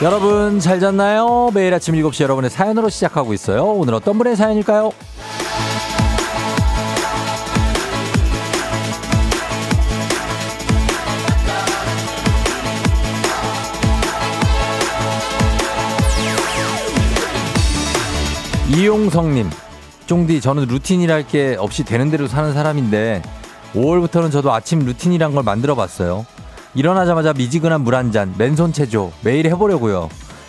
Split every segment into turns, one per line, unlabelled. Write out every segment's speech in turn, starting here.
여러분 잘 잤나요? 매일 아침 7시 여러분의 사연으로 시작하고 있어요. 오늘 어떤 분의 사연일까요? 이용성님, 쫑디, 저는 루틴이랄 게 없이 되는 대로 사는 사람인데, 5월부터는 저도 아침 루틴이란 걸 만들어 봤어요. 일어나자마자 미지근한 물 한 잔, 맨손 체조, 매일 해보려고요.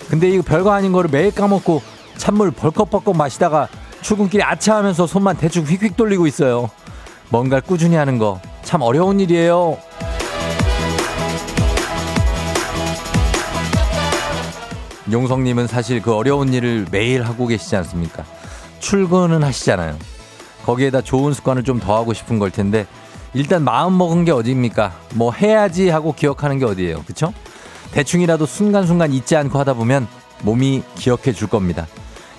근데 이거 별거 아닌 거를 매일 까먹고 찬물 벌컥벌컥 마시다가 출근길에 아차 하면서 손만 대충 휙휙 돌리고 있어요. 뭔가를 꾸준히 하는 거 참 어려운 일이에요. 용성님은 사실 그 어려운 일을 매일 하고 계시지 않습니까? 출근은 하시잖아요. 거기에다 좋은 습관을 좀 더 하고 싶은 걸 텐데 일단 마음 먹은 게 어디입니까? 뭐 해야지 하고 기억하는 게 어디예요. 그쵸? 대충이라도 순간순간 잊지 않고 하다 보면 몸이 기억해 줄 겁니다.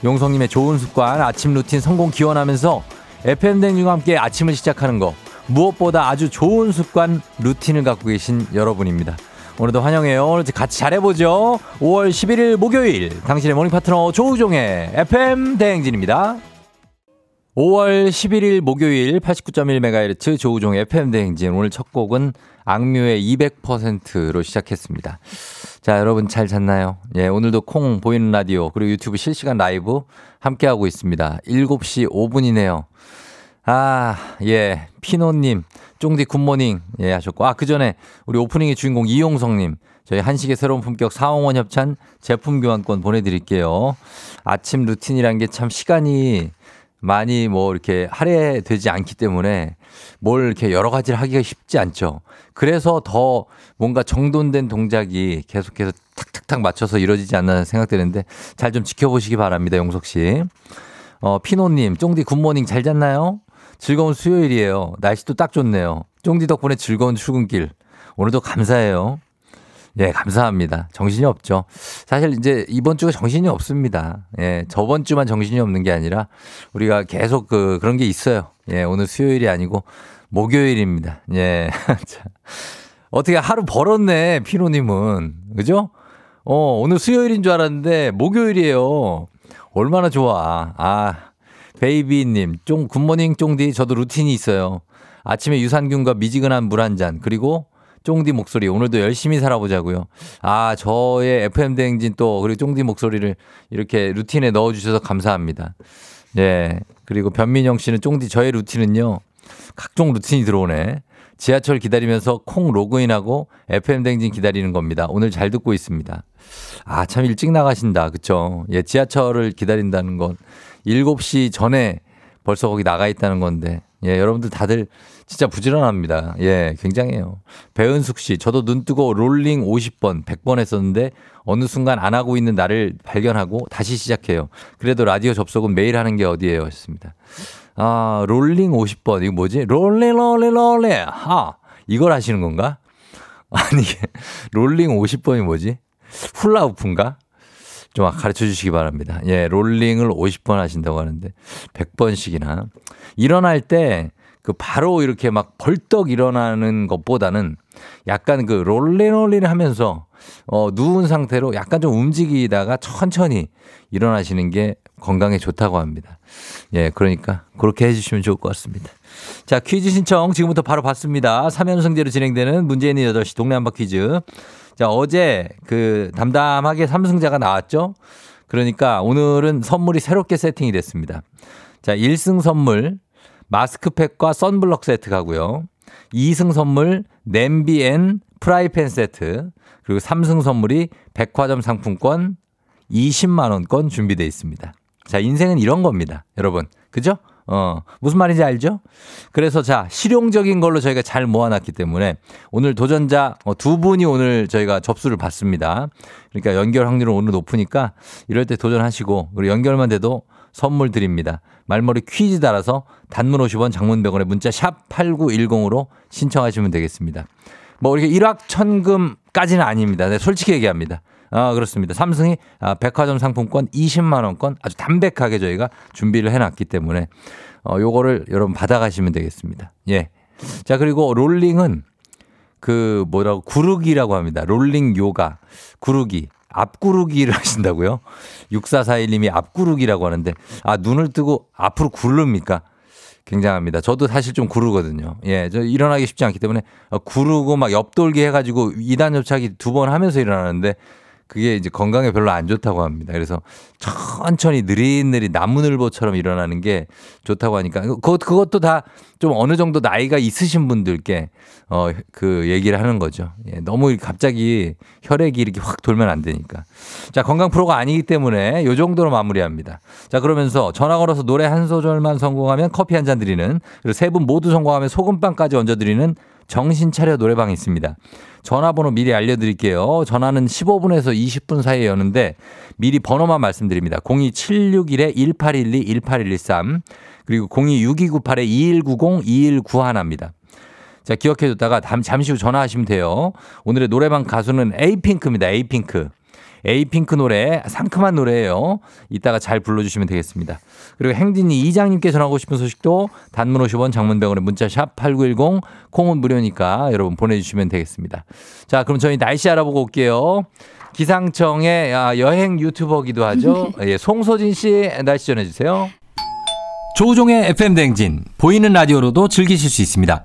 용성님의 좋은 습관 아침 루틴 성공 기원하면서 FM댕진과 함께 아침을 시작하는 거 무엇보다 아주 좋은 습관 루틴을 갖고 계신 여러분입니다. 오늘도 환영해요. 같이 잘해보죠. 5월 11일 목요일 당신의 모닝 파트너 조우종의 FM 대행진입니다. 5월 11일 목요일 89.1MHz 조우종 FM 대행진 오늘 첫 곡은 악뮤의 200%로 시작했습니다. 자, 여러분 잘 잤나요? 예, 오늘도 콩 보이는 라디오 그리고 유튜브 실시간 라이브 함께하고 있습니다. 7시 5분이네요. 아, 예. 피노님, 쫑디 굿모닝. 예, 하셨고. 아, 그 전에 우리 오프닝의 주인공 이용성님. 저희 한식의 새로운 품격 사홍원 협찬 제품 교환권 보내드릴게요. 아침 루틴이란 게 참 시간이 많이 뭐 이렇게 할애되지 않기 때문에 뭘 이렇게 여러 가지를 하기가 쉽지 않죠. 그래서 더 뭔가 정돈된 동작이 계속해서 탁탁탁 맞춰서 이루어지지 않나 생각되는데 잘 좀 지켜보시기 바랍니다. 용석 씨. 어, 피노님, 쫑디 굿모닝 잘 잤나요? 즐거운 수요일이에요. 날씨도 딱 좋네요. 쫑디 덕분에 즐거운 출근길. 오늘도 감사해요. 예, 감사합니다. 정신이 없죠. 사실 이제 이번 주가 정신이 없습니다. 예, 저번 주만 정신이 없는 게 아니라 우리가 계속 그 그런 게 있어요. 예, 오늘 수요일이 아니고 목요일입니다. 예. 어떻게 하루 벌었네, 피노님은. 그죠? 어, 오늘 수요일인 줄 알았는데 목요일이에요. 얼마나 좋아. 아, 베이비님, 쫑, 굿모닝 쫑디. 저도 루틴이 있어요. 아침에 유산균과 미지근한 물 한 잔, 그리고 쫑디 목소리 오늘도 열심히 살아보자고요. 아 저의 FM 대행진 또 그리고 쫑디 목소리를 이렇게 루틴에 넣어주셔서 감사합니다. 예 그리고 변민영 씨는 쫑디 저의 루틴은요 각종 루틴이 들어오네. 지하철 기다리면서 콩 로그인하고 FM 댕진 기다리는 겁니다. 오늘 잘 듣고 있습니다. 아, 참 일찍 나가신다. 그쵸? 예, 지하철을 기다린다는 건 7시 전에 벌써 거기 나가 있다는 건데. 예, 여러분들 다들 진짜 부지런합니다. 예, 굉장해요. 배은숙 씨, 저도 눈 뜨고 롤링 50번, 100번 했었는데 어느 순간 안 하고 있는 나를 발견하고 다시 시작해요. 그래도 라디오 접속은 매일 하는 게 어디예요? 하셨습니다. 아, 롤링 50번. 이거 뭐지? 롤링, 롤링, 롤링. 하. 이걸 하시는 건가? 아니, 롤링 50번이 뭐지? 훌라후프인가? 좀 가르쳐 주시기 바랍니다. 예, 롤링을 50번 하신다고 하는데 100번씩이나. 일어날 때 그 바로 이렇게 막 벌떡 일어나는 것보다는 약간 그 롤링롤링 하면서 어, 누운 상태로 약간 좀 움직이다가 천천히 일어나시는 게 건강에 좋다고 합니다. 예, 그러니까 그렇게 해주시면 좋을 것 같습니다. 자, 퀴즈 신청 지금부터 바로 받습니다. 3연승제로 진행되는 문재인 8시 동네 한바퀴즈. 자, 어제 그 담담하게 3승자가 나왔죠? 그러니까 오늘은 선물이 새롭게 세팅이 됐습니다. 자, 1승 선물 마스크팩과 선블럭 세트 가고요. 2승 선물 냄비 and 프라이팬 세트 그리고 3승 선물이 백화점 상품권 20만 원권 준비되어 있습니다. 자, 인생은 이런 겁니다. 여러분. 그죠? 어, 무슨 말인지 알죠? 그래서 자, 실용적인 걸로 저희가 잘 모아놨기 때문에 오늘 도전자 어, 두 분이 오늘 저희가 접수를 받습니다. 그러니까 연결 확률은 오늘 높으니까 이럴 때 도전하시고 그리고 연결만 돼도 선물 드립니다. 말머리 퀴즈 달아서 단문 50원 장문 100원에 문자 샵 8910으로 신청하시면 되겠습니다. 뭐 이렇게 일확천금까지는 아닙니다. 네, 솔직히 얘기합니다. 아, 그렇습니다. 삼성이 아, 백화점 상품권 20만 원권 아주 담백하게 저희가 준비를 해놨기 때문에 어, 요거를 여러분 받아가시면 되겠습니다. 예. 자, 그리고 롤링은 그 뭐라고 구르기라고 합니다. 롤링 요가. 구르기. 앞구르기를 하신다고요? 6441님이 앞구르기라고 하는데, 아, 눈을 뜨고 앞으로 구릅니까? 굉장합니다. 저도 사실 좀 구르거든요. 예, 저 일어나기 쉽지 않기 때문에 구르고 막 옆돌기 해가지고 2단 접착이 두 번 하면서 일어나는데 그게 이제 건강에 별로 안 좋다고 합니다. 그래서 천천히 느릿느릿 나무늘보처럼 일어나는 게 좋다고 하니까 그것, 그것도 다 좀 어느 정도 나이가 있으신 분들께 어, 그 얘기를 하는 거죠. 예, 너무 갑자기 혈액이 이렇게 확 돌면 안 되니까. 자, 건강 프로가 아니기 때문에 요 정도로 마무리합니다. 자, 그러면서 전화 걸어서 노래 한 소절만 성공하면 커피 한 잔 드리는 그리고 세 분 모두 성공하면 소금빵까지 얹어 드리는 정신 차려 노래방이 있습니다. 전화번호 미리 알려드릴게요. 전화는 15분에서 20분 사이에 여는데 미리 번호만 말씀드립니다. 02761-1812, 1813 그리고 026298-2190, 2191입니다. 자, 기억해뒀다가 잠시 후 전화하시면 돼요. 오늘의 노래방 가수는 에이핑크입니다. 에이핑크. 에이핑크 노래 상큼한 노래예요. 이따가 잘 불러주시면 되겠습니다. 그리고 행진이 이장님께 전하고 싶은 소식도 단문 50원 장문병원의 문자 샵 8910 콩은 무료니까 여러분 보내주시면 되겠습니다. 자 그럼 저희 날씨 알아보고 올게요. 기상청의 아, 여행 유튜버기도 하죠. 예, 송소진 씨 날씨 전해주세요. 조우종의 FM 댕진 보이는 라디오로도 즐기실 수 있습니다.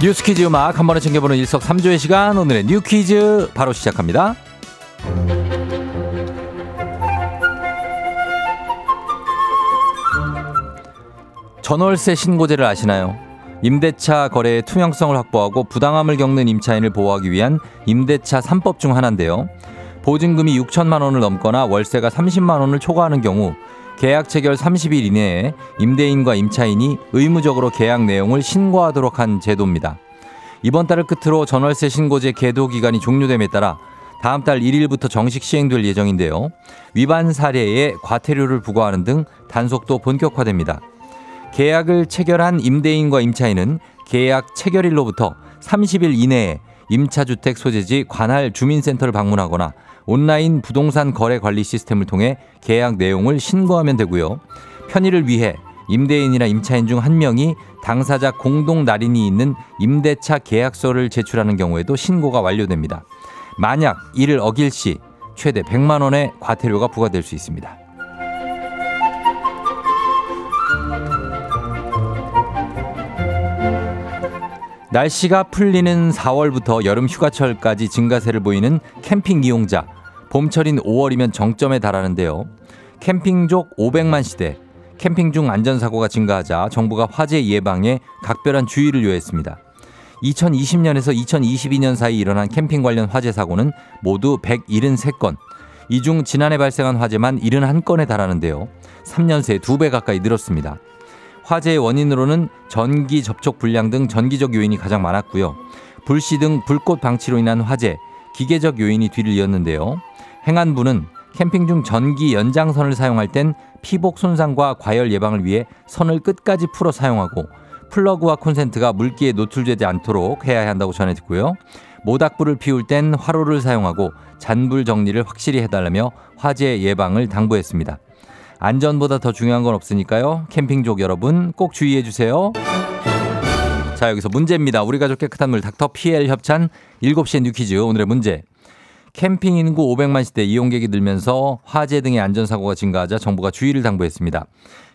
뉴스 퀴즈 음악 한 번에 챙겨보는 일석삼조의 시간 오늘의 New Quiz 바로 시작합니다. 전월세 신고제를 아시나요? 임대차 거래의 투명성을 확보하고 부당함을 겪는 임차인을 보호하기 위한 임대차 3법 중 하나인데요. 보증금이 6천만 원을 넘거나 월세가 30만 원을 초과하는 경우 계약 체결 30일 이내에 임대인과 임차인이 의무적으로 계약 내용을 신고하도록 한 제도입니다. 이번 달을 끝으로 전월세 신고제 계도 기간이 종료됨에 따라 다음 달 1일부터 정식 시행될 예정인데요. 위반 사례에 과태료를 부과하는 등 단속도 본격화됩니다. 계약을 체결한 임대인과 임차인은 계약 체결일로부터 30일 이내에 임차주택 소재지 관할 주민센터를 방문하거나 온라인 부동산 거래 관리 시스템을 통해 계약 내용을 신고하면 되고요. 편의를 위해 임대인이나 임차인 중 한 명이 당사자 공동 날인이 있는 임대차 계약서를 제출하는 경우에도 신고가 완료됩니다. 만약 이를 어길 시 최대 100만 원의 과태료가 부과될 수 있습니다. 날씨가 풀리는 4월부터 여름 휴가철까지 증가세를 보이는 캠핑 이용자. 봄철인 5월이면 정점에 달하는데요. 캠핑족 500만 시대. 캠핑 중 안전사고가 증가하자 정부가 화재 예방에 각별한 주의를 요했습니다. 2020년에서 2022년 사이 일어난 캠핑 관련 화재 사고는 모두 173건. 이 중 지난해 발생한 화재만 71건에 달하는데요. 3년 새 2배 가까이 늘었습니다. 화재의 원인으로는 전기 접촉 불량 등 전기적 요인이 가장 많았고요. 불씨 등 불꽃 방치로 인한 화재, 기계적 요인이 뒤를 이었는데요. 행안부는 캠핑 중 전기 연장선을 사용할 땐 피복 손상과 과열 예방을 위해 선을 끝까지 풀어 사용하고 플러그와 콘센트가 물기에 노출되지 않도록 해야 한다고 전해듣고요. 모닥불을 피울 땐 화로를 사용하고 잔불 정리를 확실히 해달라며 화재 예방을 당부했습니다. 안전보다 더 중요한 건 없으니까요. 캠핑족 여러분 꼭 주의해 주세요. 자, 여기서 문제입니다. 우리 가족 깨끗한 물 닥터 PL 협찬 7시에 New Quiz 오늘의 문제. 캠핑 인구 500만 시대 이용객이 늘면서 화재 등의 안전사고가 증가하자 정부가 주의를 당부했습니다.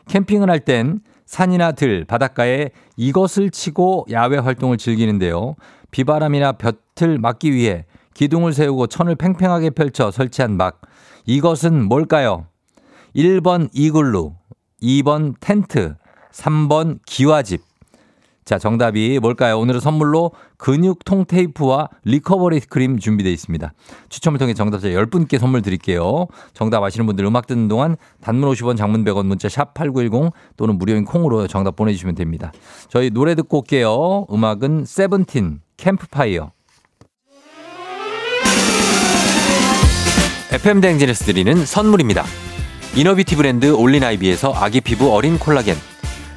캠핑을 할 땐 산이나 들, 바닷가에 이것을 치고 야외 활동을 즐기는데요. 비바람이나 볕을 막기 위해 기둥을 세우고 천을 팽팽하게 펼쳐 설치한 막. 이것은 뭘까요? 1번 이글루, 2번 텐트, 3번 기와집. 자, 정답이 뭘까요? 오늘은 선물로 근육통 테이프와 recovery 크림 준비되어 있습니다. 추첨을 통해 정답자 10분께 선물 드릴게요. 정답 아시는 분들 음악 듣는 동안 단문 50원, 장문 100원, 문자 샵 8910 또는 무료인 콩으로 정답 보내주시면 됩니다. 저희 노래 듣고 올게요. 음악은 세븐틴 캠프파이어. FM 댕지니스 드리는 선물입니다. inner beauty 브랜드 올린아이비에서 아기 피부 어린 콜라겐.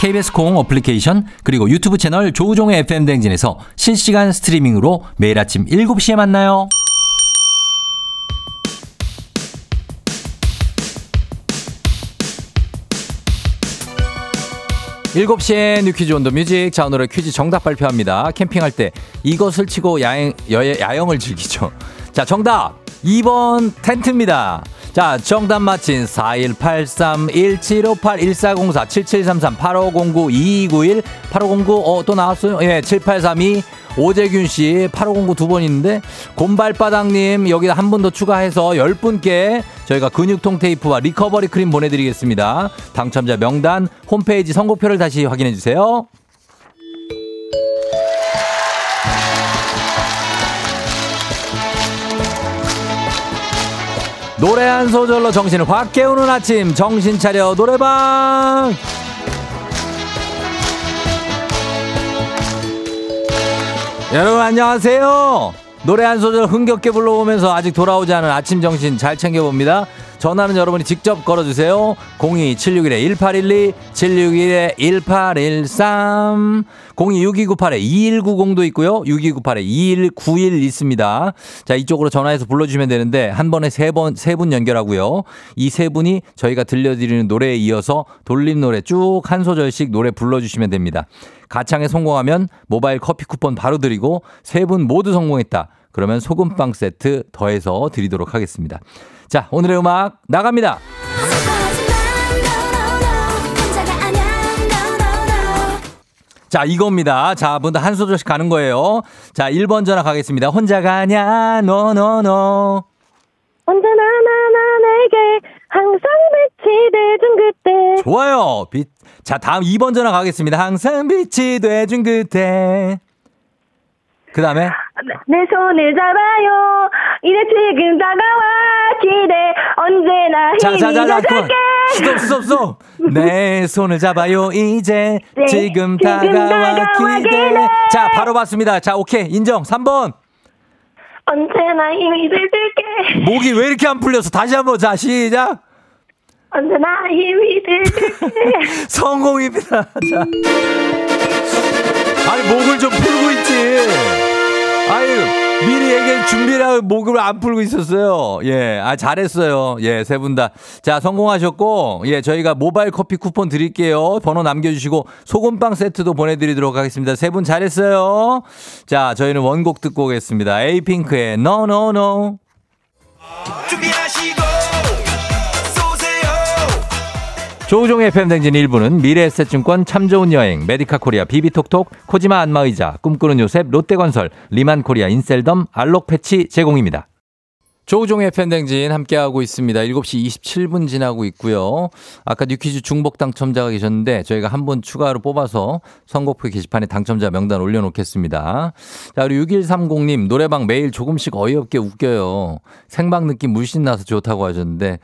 KBS 콩 어플리케이션 그리고 유튜브 채널 조우종의 FM 댕진에서 실시간 스트리밍으로 매일 아침 7시에 만나요. 7시에 New Quiz on the Music. 자, 오늘의 퀴즈 정답 발표합니다. 캠핑할 때 이것을 치고 야행, 여, 야영을 즐기죠. 자, 정답! 2번 텐트입니다. 자, 정답 맞힌 4183-1758-1404-7733-8509-2291, 8509, 어, 또 나왔어요? 예, 7832, 오재균 씨, 8509 두 번 있는데, 곰발바닥님, 여기 한 분 더 추가해서 10분께 저희가 근육통 테이프와 리커버리 크림 보내드리겠습니다. 당첨자 명단 홈페이지 선곡표를 다시 확인해주세요. 노래 한 소절로 정신을 확 깨우는 아침. 정신 차려 노래방. 여러분 안녕하세요. 노래 한 소절 흥겹게 불러오면서 아직 돌아오지 않은 아침 정신 잘 챙겨봅니다 전화는 여러분이 직접 걸어주세요. 02-761-1812, 761-1813, 02-6298-2190도 있고요. 6298-2191 있습니다. 자, 이쪽으로 전화해서 불러주시면 되는데, 한 번에 세 번, 세 분 연결하고요. 이 세 분이 저희가 들려드리는 노래에 이어서 돌림 노래 쭉 한 소절씩 노래 불러주시면 됩니다. 가창에 성공하면 모바일 커피 쿠폰 바로 드리고, 세 분 모두 성공했다. 그러면 소금빵 세트 더해서 드리도록 하겠습니다. 자, 오늘의 음악 나갑니다. 자, 이겁니다. 자, 분들 한 소절씩 가는 거예요. 자, 1번 전화 가겠습니다. 혼자 가냐, no nono.
언제나 나나 내게 항상 빛이 돼준 그때.
좋아요. 빛. 자, 다음 2번 전화 가겠습니다. 항상 빛이 돼준 그때. 그 다음에?
내 손을 잡아요. 이제 지금 다가와 기대 언제나 힘이 자, 자, 자, 자,
스톱, 스톱, 스톱. 내 손을 잡아요. 이제 네, 지금, 지금 다가와, 다가와 기대. 기대. 자, 바로 봤습니다. 자, 오케이. 인정. 3번.
언제나 힘이 될게.
목이 왜 이렇게 안 풀렸어? 다시 한번 자, 시작.
언제나 힘이 될게.
성공입니다. 자. 아니, 목을 좀 풀고 있지. 아유, 미리 얘기 준비를 하고 목을 안 풀고 있었어요. 예, 아, 잘했어요. 예, 세 분 다. 자, 성공하셨고, 예, 저희가 모바일 커피 쿠폰 드릴게요. 번호 남겨주시고, 소금빵 세트도 보내드리도록 하겠습니다. 세 분 잘했어요. 자, 저희는 원곡 듣고 오겠습니다. 에이핑크의 No, No, No. 조우종의 FM댕진 1부는 미래에셋증권 참 좋은 여행, 메디카 코리아 비비톡톡, 코지마 안마의자, 꿈꾸는 요셉, 롯데건설, 리만 코리아 인셀덤, 알록 패치 제공입니다. 조우종의 FM 댕진 함께하고 있습니다. 7시 27분 지나고 있고요. 아까 New Quiz 중복 당첨자가 계셨는데 저희가 한 분 추가로 뽑아서 선곡표 게시판에 당첨자 명단 올려놓겠습니다. 자, 우리 6130님 노래방 매일 조금씩 어이없게 웃겨요. 생방 느낌 물씬 나서 좋다고 하셨는데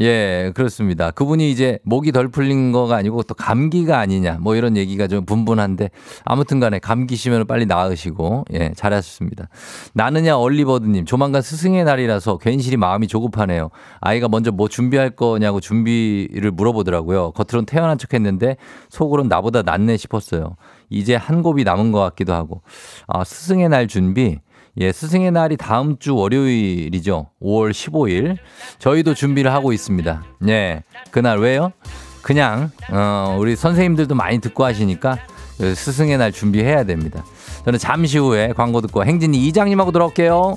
예, 그렇습니다. 그분이 이제 목이 덜 풀린 거가 아니고 또 감기가 아니냐 뭐 이런 얘기가 좀 분분한데 아무튼 간에 감기시면 빨리 나으시고 예, 잘하셨습니다. 나느냐 얼리버드님 조만간 스승의 날이라서 괜시리 마음이 조급하네요. 아이가 먼저 뭐 준비할 거냐고 준비를 물어보더라고요. 겉으론 태어난 척 했는데 속으론 나보다 낫네 싶었어요. 이제 한 곱이 남은 것 같기도 하고. 아, 스승의 날 준비. 예, 스승의 날이 다음 주 월요일이죠. 5월 15일. 저희도 준비를 하고 있습니다. 예. 그날 왜요? 그냥, 어, 우리 선생님들도 많이 듣고 하시니까 그 스승의 날 준비해야 됩니다. 저는 잠시 후에 광고 듣고 행진이 이장님하고 돌아올게요.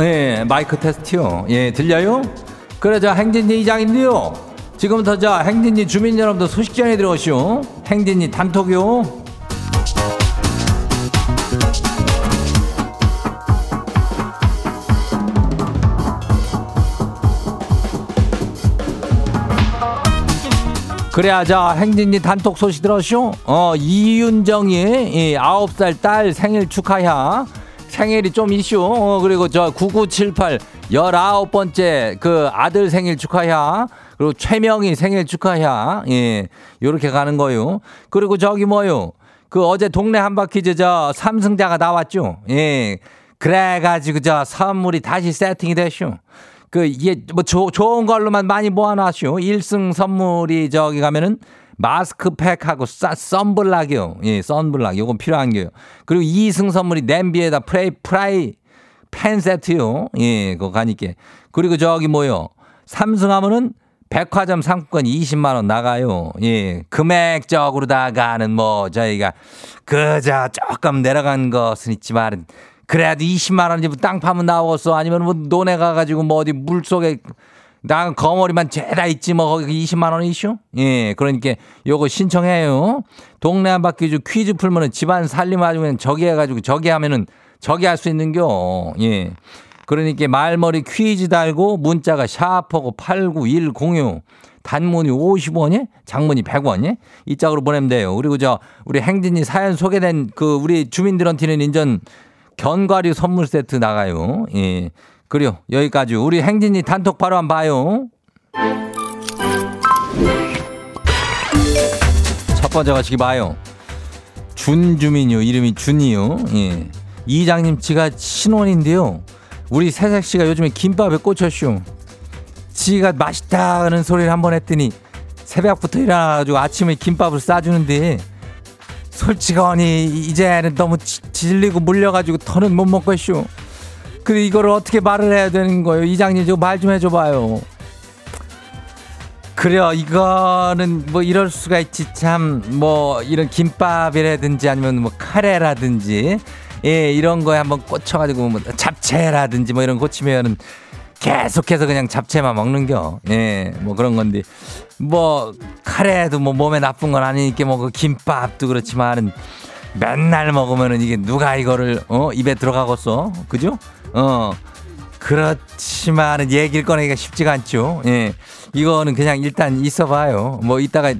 예, 마이크 테스트요. 예, 들려요? 그래, 저 행진이 이장인데요. 지금부터 저 행진이 주민 여러분들 소식 전해 들어오시오. 행진이 단톡요. 그래야 저 행진이 단톡 소식 들었쇼? 어, 이윤정이 이 아홉 살 딸 생일 축하야. 생일이 좀 이슈. 어, 그리고 저 9978 19번째 그 아들 생일 축하야. 그리고 최명희 생일 축하야. 예. 요렇게 가는 거요. 그리고 저기 뭐요? 그 어제 동네 한바퀴즈 저 삼승자가 나왔죠. 예. 그래가지고 저 선물이 다시 세팅이 됐쇼. 그 이게 뭐 조, 좋은 걸로만 많이 모아놨쇼. 1승 선물이 저기 가면은 마스크팩하고 싸, 썬블락이요. 예, 썬블락. 요건 필요한 게요. 그리고 2승 선물이 냄비에다 프라이, 프라이 팬 세트요. 예, 그거 가니까. 그리고 저기 뭐요. 3승 하면은 백화점 상품권 20만 원 나가요. 예. 금액적으로다가는 뭐 저희가 그저 조금 내려간 것은 있지만 그래도 20만 원이면 뭐 땅 파면 나왔어. 아니면 뭐 논에 가가지고 뭐 어디 물 속에 나 거머리만 죄다 있지 뭐 거기 20만 원 있슈? 예. 그러니까 요거 신청해요. 동네 한 바퀴 주 퀴즈 풀면은 집안 살림 아주면 저기 해가지고 저기 하면은 저기 할 수 있는겨. 예. 그러니까 말머리 퀴즈 달고 문자가 샤프고 89106 단문이 50원이 장문이 100원이 이 짝으로 보내면 돼요. 그리고 저 우리 행진이 사연 소개된 그 우리 주민들한테는 인전 견과류 선물 세트 나가요. 예. 그래요. 여기까지 우리 행진이 단톡 바로 한번 봐요. 첫 번째 가시기 봐요. 준주민요. 이름이 준이요. 예. 이장님 지가 신혼인데요. 우리 새색 씨가 요즘에 김밥에 꽂혔쇼. 지가 맛있다는 소리를 한 번 했더니 새벽부터 일어나가지고 아침에 김밥을 싸주는데 솔직하니 이제는 너무 지- 질리고 물려가지고 더는 못 먹겠쇼. 근데 이거를 어떻게 말을 해야 되는 거예요? 이장님 좀말좀 해줘봐요. 그래요. 이거는 뭐 이럴 수가 있지 참 뭐 이런 김밥이라든지 아니면 뭐 카레라든지 예 이런 거에 한번 꽂혀가지고 뭐 잡채라든지 뭐 이런 거 꽂히면은 계속해서 그냥 잡채만 먹는겨. 예, 뭐 그런 건데 뭐 카레도 뭐 몸에 나쁜 건 아니니까 뭐 그 김밥도 그렇지만은 맨날 먹으면은 이게 누가 이거를 어 입에 들어가겠어, 그죠? 어 그렇지만은 얘기를 꺼내기가 쉽지가 않죠. 예, 이거는 그냥 일단 있어 봐요. 뭐 이따가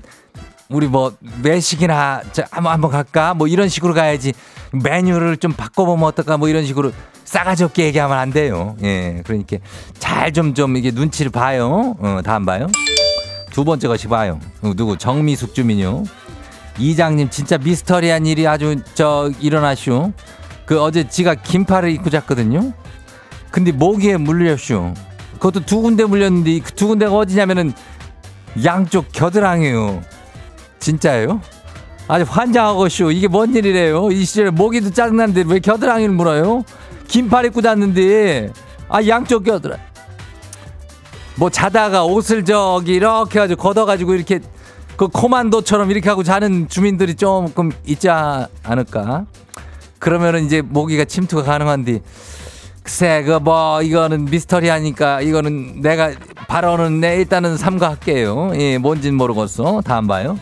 우리 뭐 매식이나 자, 한번 한번 갈까? 뭐 이런 식으로 가야지. 메뉴를 좀 바꿔보면 어떨까? 뭐 이런 식으로 싸가지 없게 얘기하면 안 돼요. 예, 그러니까 잘 좀좀 이게 눈치를 봐요. 어, 다음 봐요. 두 번째 것이 봐요. 어, 누구 정미숙 주민요. 이장님 진짜 미스터리한 일이 아주 저 일어나슈. 그 어제 지가 긴팔을 입고 잤거든요. 근데 모기에 물렸슈. 그것도 두 군데 물렸는데 그 두 군데가 어디냐면은 양쪽 겨드랑이요. 진짜예요? 아주 환장하고쇼. 이게 뭔 일이래요? 이 시절에 모기도 짜증나는데 왜 겨드랑이를 물어요? 긴팔 입고 잤는데 아 양쪽 겨드랑. 뭐 자다가 옷을 저기 이렇게 가지고 걷어가지고 이렇게 그 코만도처럼 이렇게 하고 자는 주민들이 조금 있지 않을까? 그러면은 이제 모기가 침투가 가능한데 글쎄 그뭐 이거는 미스터리하니까 이거는 내가 발언은 내 일단은 삼가할게요. 예, 뭔진 모르겠어. 다음 봐요.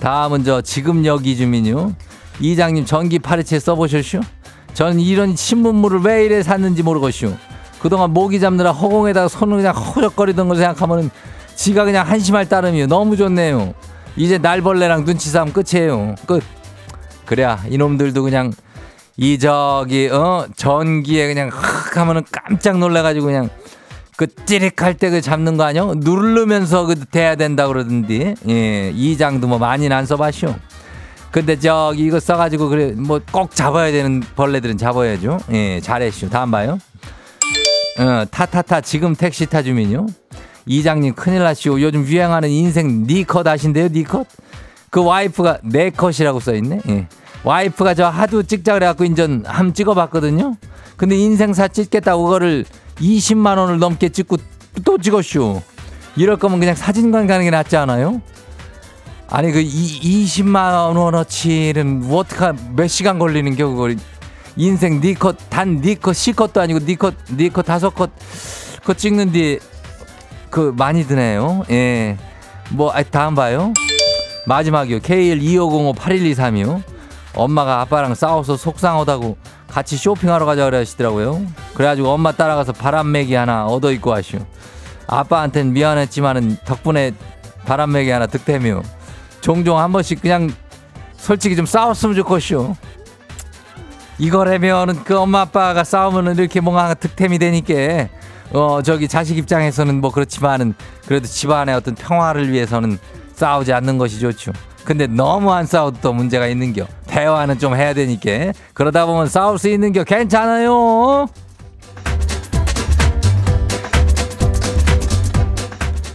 다음은 저 지금 여기 주민요. 이장님 전기 파리채 써보셨슈? 전 이런 신문물을 왜 이래 샀는지 모르겠슈. 그동안 모기 잡느라 허공에다가 손을 그냥 허적거리던 걸 생각하면은 지가 그냥 한심할 따름이요. 너무 좋네요. 이제 날벌레랑 눈치 싸움 끝이에요. 끝. 그래야 이놈들도 그냥 이 저기 어 전기에 그냥 흑 하면은 깜짝 놀래가지고 그냥 그 찌릿할 때 그 잡는 거 아니요? 누르면서 그 돼야 된다 그러던데 예 이장도 뭐 많이는 안 써봤쇼. 근데 저기 이거 써가지고 그래 뭐 꼭 잡아야 되는 벌레들은 잡아야죠. 예 잘했쇼. 다음 봐요. 어 타타타 지금 택시 타 주민요. 이장님 큰일 났쇼. 요즘 유행하는 인생 니컷 아신대요 니컷? 그 와이프가 내 컷이라고 써있네. 예. 와이프가 저 하도 찍자 그래갖고 인전 함 찍어봤거든요. 근데 인생사 찍겠다고 그거를 20만 원을 넘게 찍고 또 찍었쇼. 이럴 거면 그냥 사진관 가는 게 낫지 않아요? 아니 그 이, 20만 원어치는 뭐 어떡하 몇 시간 걸리는 겨 그걸 인생 니컷 단 니컷 C컷도 아니고 니컷 니컷 다섯 컷 그거 찍는 데 그 많이 드네요. 예. 뭐 아, 다음 봐요. 마지막이요. K125058123이요. 엄마가 아빠랑 싸워서 속상하다고 같이 쇼핑하러 가자 그래 하시더라고요. 그래가지고 엄마 따라가서 바람매기 하나 얻어 입고 하시오. 아빠한텐 미안했지만은 덕분에 바람매기 하나 득템이요. 종종 한 번씩 그냥 솔직히 좀 싸웠으면 좋겠쇼. 이거라면은 그 엄마 아빠가 싸우면은 이렇게 뭔가 득템이 되니까 어 저기 자식 입장에서는 뭐 그렇지만은 그래도 집안의 어떤 평화를 위해서는 싸우지 않는 것이 좋죠. 근데 너무 안 싸워도 또 문제가 있는겨. 대화는 좀 해야 되니까. 그러다 보면 싸울 수 있는겨. 괜찮아요.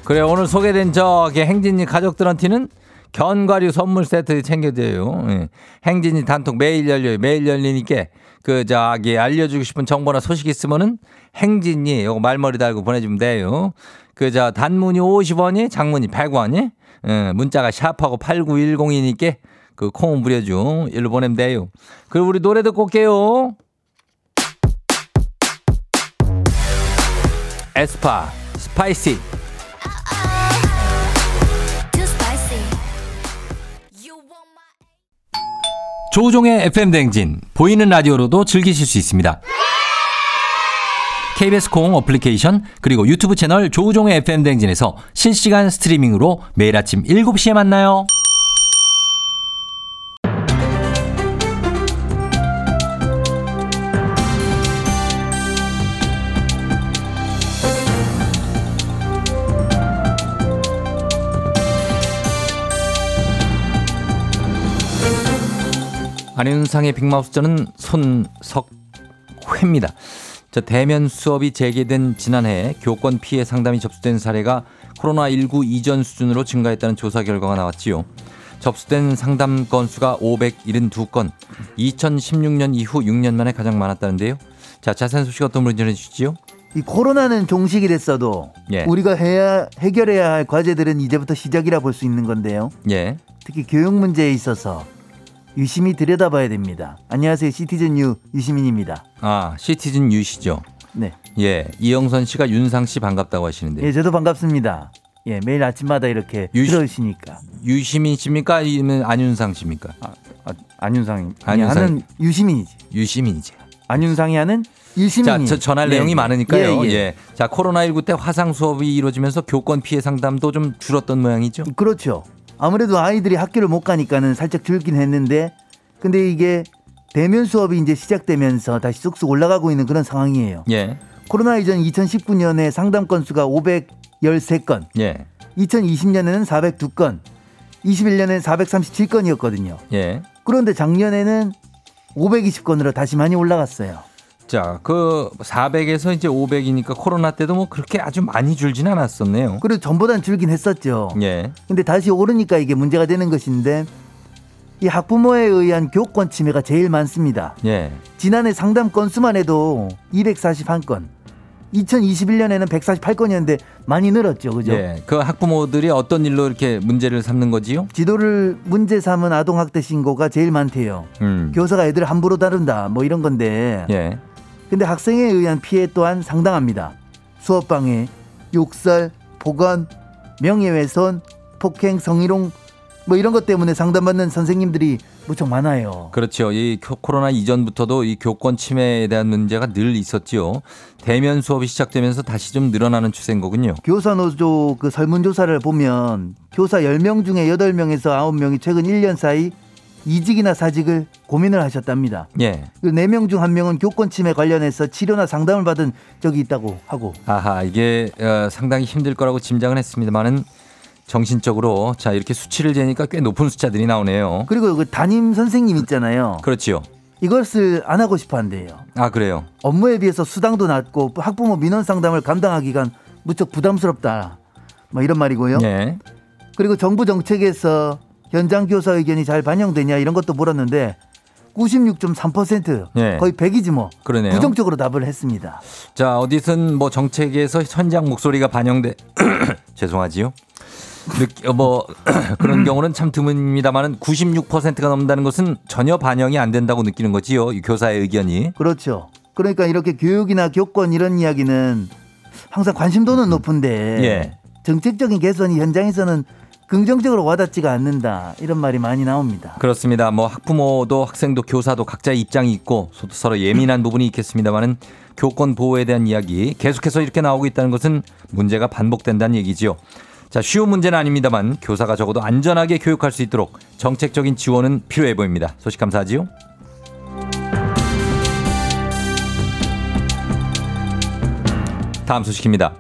그래 오늘 소개된 저기 행진이 가족들한테는 견과류 선물 세트 챙겨드려요. 예. 행진이 단톡 매일 열려요. 매일 열리니까 그 저기 알려주고 싶은 정보나 소식 있으면은 행진이 요거 말머리 달고 보내주면 돼요. 그 저 단문이 50원이 장문이 100원이 예, 문자가 샵하고 8910이니까 그 콩 무려줘. 일로 보내면 돼요. 그리고 우리 노래 듣고 올게요. 에스파 spicy 조우종의 FM 댕진 보이는 라디오로도 즐기실 수 있습니다. KBS 콩 어플리케이션 그리고 유튜브 채널 조우종의 FM 댕진에서 실시간 스트리밍으로 매일 아침 7시에 만나요. 안윤상의 빅마우스 저는 손석회입니다. 저 대면 수업이 재개된 지난해 교권 피해 상담이 접수된 사례가 코로나19 이전 수준으로 증가했다는 조사 결과가 나왔지요. 접수된 상담 건수가 572건, 2016년 이후 6년 만에 가장 많았다는데요. 자, 자세한 소식 어떤 분이 전해주시지요?
이 코로나는 종식이 됐어도
예.
우리가 해야 해결해야 할 과제들은 이제부터 시작이라 볼 수 있는 건데요.
예.
특히 교육 문제에 있어서 유심히 들여다봐야 됩니다. 안녕하세요, 시티즌 유 유시민입니다.
아, 시티즌 유시죠.
네,
예. 이영선 씨가 윤상 씨 반갑다고 하시는데.
예, 저도 반갑습니다. 예, 매일 아침마다 이렇게
유시-
들어주시니까
유시민 씨입니까? 아니면 안윤상 씨입니까?
아, 아, 안윤상이
안윤상.
하는 유시민이지.
유시민이지.
안윤상이 하는
자,
유시민이.
저 전할
네,
내용이
네.
많으니까요.
예,
예,
예.
자, 코로나 19 때 화상 수업이 이루어지면서 교권 피해 상담도 좀 줄었던 모양이죠.
그렇죠. 아무래도 아이들이 학교를 못 가니까는 살짝 줄긴 했는데, 근데 이게 대면 수업이 이제 시작되면서 다시 쑥쑥 올라가고 있는 그런 상황이에요.
예.
코로나 이전 2019년에 상담 건수가 513건,
예.
2020년에는 402건, 21년엔 437건이었거든요.
예.
그런데 작년에는 520건으로 다시 많이 올라갔어요.
자, 그 400에서 이제 500이니까 코로나 때도 뭐 그렇게 아주 많이 줄진 않았었네요.
그리고 전보단 줄긴 했었죠.
예.
근데 다시 오르니까 이게 문제가 되는 것인데 이 학부모에 의한 교권 침해가 제일 많습니다.
예.
지난해 상담 건수만 해도 241건. 2021년에는 148건이었는데 많이 늘었죠. 그죠?
예. 그 학부모들이 어떤 일로 이렇게 문제를 삼는 거지요?
지도를 문제 삼은 아동 학대 신고가 제일 많대요.
음.
교사가 애들을 함부로 다룬다 뭐 이런 건데
예.
근데 학생에 의한 피해 또한 상당합니다. 수업 방해, 욕설, 폭언, 명예훼손, 폭행, 성희롱 뭐 이런 것 때문에 상담받는 선생님들이 무척 많아요.
그렇죠. 이 코- 코로나 이전부터도 이 교권 침해에 대한 문제가 늘 있었지요. 대면 수업이 시작되면서 다시 좀 늘어나는 추세인 거군요.
교사 노조 그 설문조사를 보면 교사 10명 중에 8명에서 9명이 최근 1년 사이 이직이나 사직을 고민을 하셨답니다.
예.
그 4명 중 1명은 교권 침해 관련해서 치료나 상담을 받은 적이 있다고 하고
아하, 이게 어, 상당히 힘들 거라고 짐작은 했습니다만은 정신적으로 자, 이렇게 수치를 재니까 꽤 높은 숫자들이 나오네요.
그리고 그 담임 선생님 있잖아요.
그렇지요.
이것을 안 하고 싶어 한대요.
아, 그래요.
업무에 비해서 수당도 낮고 학부모 민원 상담을 감당하기가 무척 부담스럽다. 뭐 이런 말이고요.
예.
그리고 정부 정책에서 현장 교사 의견이 잘 반영되냐 이런 것도 물었는데 96.3%
예.
거의 100이지 뭐
그러네요.
부정적으로 답을 했습니다.
자, 어디선 뭐 정책에서 현장 목소리가 반영돼 죄송하지요. 느- 어, 뭐 그런 경우는 참 드뭅니다만은 96%가 넘는다는 것은 전혀 반영이 안 된다고 느끼는 거지요. 이 교사의 의견이.
그렇죠. 그러니까 이렇게 교육이나 교권 이런 이야기는 항상 관심도는 높은데
예.
정책적인 개선이 현장에서는 긍정적으로 와닿지가 않는다 이런 말이 많이 나옵니다.
그렇습니다. 뭐 학부모도 학생도 교사도 각자의 입장이 있고 소- 서로 예민한 부분이 있겠습니다만은 교권 보호에 대한 이야기 계속해서 이렇게 나오고 있다는 것은 문제가 반복된다는 얘기지요. 자, 쉬운 문제는 아닙니다만 교사가 적어도 안전하게 교육할 수 있도록 정책적인 지원은 필요해 보입니다. 소식 감사하지요. 다음 소식입니다.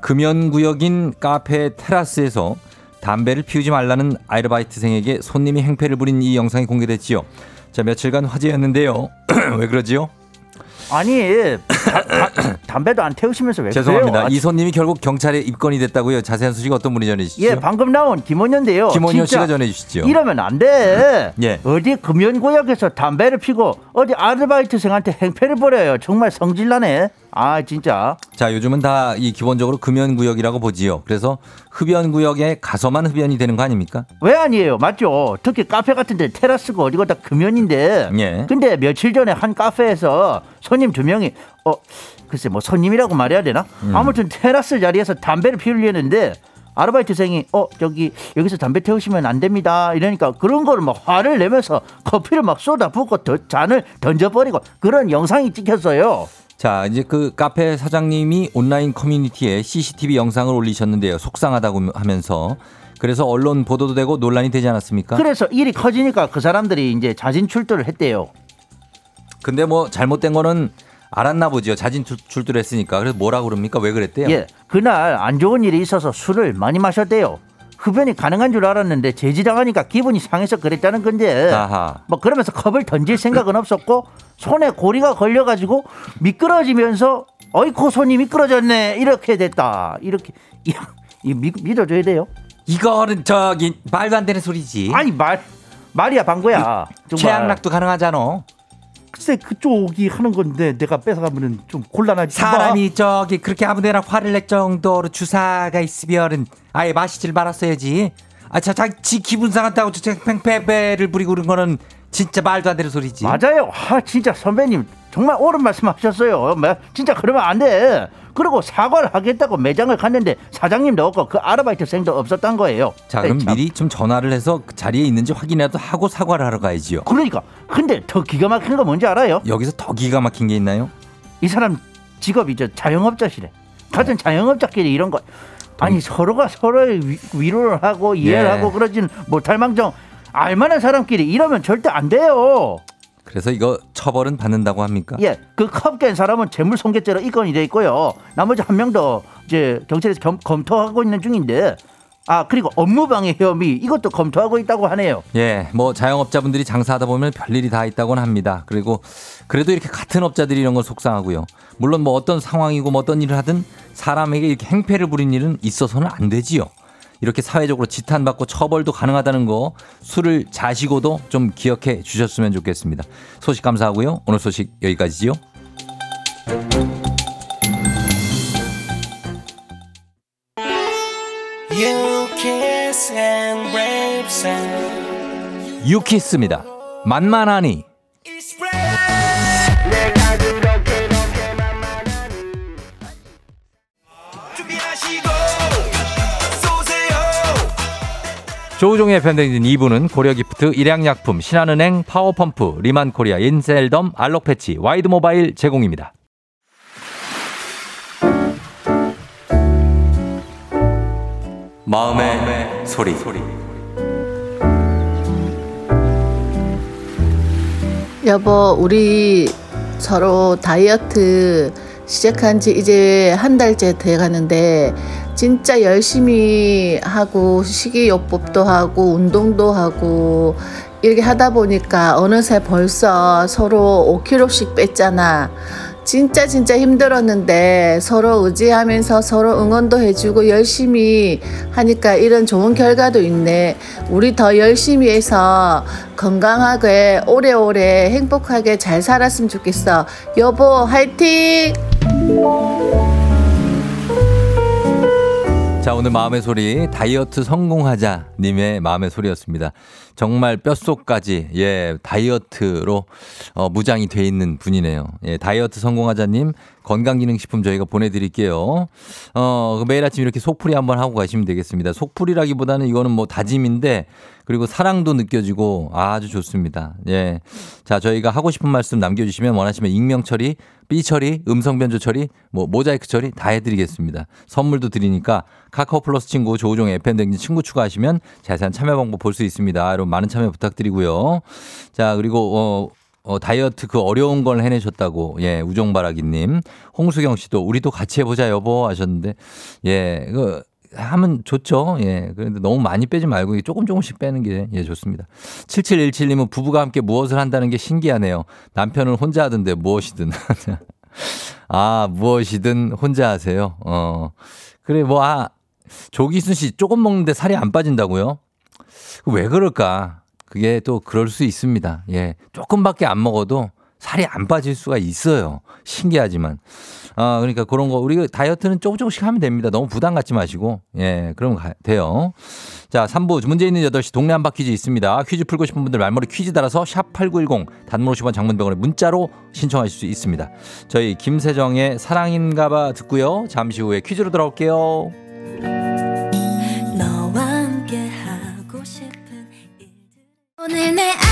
금연구역인 카페 테라스에서 담배를 피우지 말라는 아르바이트생에게 손님이 행패를 부린 이 영상이 공개됐지요. 자, 며칠간 화제였는데요. 왜 그러지요?
아니 다- 다- 담배도 안 태우시면서 왜
죄송합니다.
그래요?
이 손님이 결국 경찰에 입건이 됐다고요. 자세한 소식 어떤 분이 전해주시죠?
예 방금 나온 김원현인데요. 진짜
씨가 전해주시죠.
이러면 안 돼.
예.
어디 금연구역에서 담배를 피고 어디 아르바이트생한테 행패를 벌여요. 정말 성질나네. 아 진짜.
자, 요즘은 다 이 기본적으로 금연 구역이라고 보지요. 그래서 흡연 구역에 가서만 흡연이 되는 거 아닙니까?
왜 아니에요? 맞죠? 특히 카페 같은데 테라스가 어디가 다 금연인데.
예.
근데 며칠 전에 한 카페에서 손님 두 명이 어 글쎄 뭐 손님이라고 말해야 되나?
음.
아무튼 테라스 자리에서 담배를 피우려는데 아르바이트생이 어 저기 여기서 담배 태우시면 안 됩니다 이러니까 그런 거를 막 화를 내면서 커피를 막 쏟아 붓고 더 잔을 던져버리고 그런 영상이 찍혔어요.
자, 이제 그 카페 사장님이 온라인 커뮤니티에 CCTV 영상을 올리셨는데요. 속상하다고 하면서 그래서 언론 보도도 되고 논란이 되지 않았습니까?
그래서 일이 커지니까 그 사람들이 이제 자진 출두를 했대요.
근데 뭐 잘못된 거는 알았나 보죠. 자진 출- 출두했으니까. 그래서 뭐라 그럽니까? 왜 그랬대요?
예, 그날 안 좋은 일이 있어서 술을 많이 마셨대요. 흡연이 가능한 줄 알았는데 제지당하니까 기분이 상해서 그랬다는 건데.
아하.
뭐 그러면서 컵을 던질 생각은 없었고 손에 고리가 걸려가지고 미끄러지면서 어이코 손이 미끄러졌네 이렇게 됐다 이렇게 이, 이 믿, 믿어줘야 돼요.
이거는 저기 말도 안 되는 소리지.
아니 말 말이야 방구야.
최악락도 가능하잖아.
글쎄 그쪽이 하는 건데 내가 뺏어가면은 좀 곤란하지.
사람이 저기 그렇게 아무데나 화를 낼 정도로 주사가 있으면은 아예 마시질 말았어야지. 아, 자, 자, 지 기분 상한다고 저 팽패배를 부리고 그런 거는 진짜 말도 안 되는 소리지.
맞아요. 아 진짜 선배님 정말 옳은 말씀 하셨어요. 뭐, 진짜 그러면 안 돼. 그리고 사과를 하겠다고 매장을 갔는데 사장님도 없고 그 아르바이트생도 없었던 거예요.
자, 그럼
에이, 참.
미리 좀 전화를 해서 그 자리에 있는지 확인이라도 하고 사과를 하러 가야지요.
그러니까 근데 더 기가 막힌 거 뭔지 알아요?
여기서 더 기가 막힌 게 있나요?
이 사람 직업이 저 자영업자시래. 같은 자영업자끼리 이런 거 아니 서로가 서로의 위, 위로를 하고 이해를
예.
하고 그러진 못할 망정 알만한 사람끼리 이러면 절대 안 돼요.
그래서 이거 처벌은 받는다고 합니까?
예, 그컵깬 사람은 재물손괴죄로 입건이 돼 있고요. 나머지 한명더 이제 경찰에서 겸- 검토하고 있는 중인데 아 그리고 업무방해 혐의 이것도 검토하고 있다고 하네요.
예, 뭐 자영업자분들이 장사하다 보면 별일이 다 있다고는 합니다. 그리고 그래도 이렇게 같은 업자들이 이런 건 속상하고요. 물론 뭐 어떤 상황이고 뭐 어떤 일을 하든 사람에게 이렇게 행패를 부린 일은 있어서는 안 되지요. 이렇게 사회적으로 지탄받고 처벌도 가능하다는 거 술을 자시고도 좀 기억해 주셨으면 좋겠습니다. 소식 감사하고요. 오늘 소식 여기까지지요. 유키스입니다. 만만하니. 조우종의 FM 댕진 2부는 고려기프트, 일양약품, 신한은행, 파워펌프, 리만코리아, 인셀덤, 알록패치, 와이드모바일 제공입니다. 마음의, 소리.
여보, 우리 서로 다이어트 시작한 지 이제 한 달째 돼 가는데 진짜 열심히 하고 식이요법도 하고 운동도 하고 이렇게 하다 보니까 어느새 벌써 서로 5kg씩 뺐잖아. 진짜 진짜 힘들었는데 서로 의지하면서 서로 응원도 해주고 열심히 하니까 이런 좋은 결과도 있네. 우리 더 열심히 해서 건강하게 오래오래 행복하게 잘 살았으면 좋겠어. 여보, 화이팅!
자, 오늘 마음의 소리 다이어트 성공하자 님의 마음의 소리였습니다. 정말 뼛속까지 예, 다이어트로 어, 무장이 돼 있는 분이네요. 예, 다이어트 성공하자 님 건강기능식품 저희가 보내 드릴게요. 어, 매일 아침 이렇게 속풀이 한번 하고 가시면 되겠습니다. 속풀이라기보다는 이거는 뭐 다짐인데 그리고 사랑도 느껴지고 아주 좋습니다. 예. 자, 저희가 하고 싶은 말씀 남겨주시면 원하시면 익명 처리, 삐 처리, 음성 변조 처리, 뭐 모자이크 처리 다 해드리겠습니다. 선물도 드리니까 카카오 플러스 친구 조우종 FM댕진 친구 추가하시면 자세한 참여 방법 볼 수 있습니다. 여러분 많은 참여 부탁드리고요. 자, 그리고 어, 어, 다이어트 그 어려운 걸 해내셨다고, 예, 우종바라기님. 홍수경 씨도 우리도 같이 해보자, 여보 하셨는데, 예, 그, 하면 좋죠. 예. 그런데 너무 많이 빼지 말고 조금 조금씩 빼는 게 예, 좋습니다. 7717님은 부부가 함께 무엇을 한다는 게 신기하네요. 남편은 혼자 하던데 무엇이든. 아, 무엇이든 혼자 하세요. 어. 그래, 뭐, 아, 조기순 씨 조금 먹는데 살이 안 빠진다고요? 왜 그럴까? 그게 또 그럴 수 있습니다. 예. 조금밖에 안 먹어도 살이 안 빠질 수가 있어요. 신기하지만. 아, 그러니까 그런 거, 우리 다이어트는 조금 조금씩 하면 됩니다. 너무 부담 갖지 마시고. 예, 그러면 가, 돼요. 자, 3부 문제 있는 8시 동네 한바 퀴즈 있습니다. 퀴즈 풀고 싶은 분들 말머리 퀴즈 따라서 샵8910 단문 50원 장문병원에 문자로 신청하실 수 있습니다. 저희 김세정의 사랑인가봐 듣고요. 잠시 후에 퀴즈로 돌아올게요.
오늘 내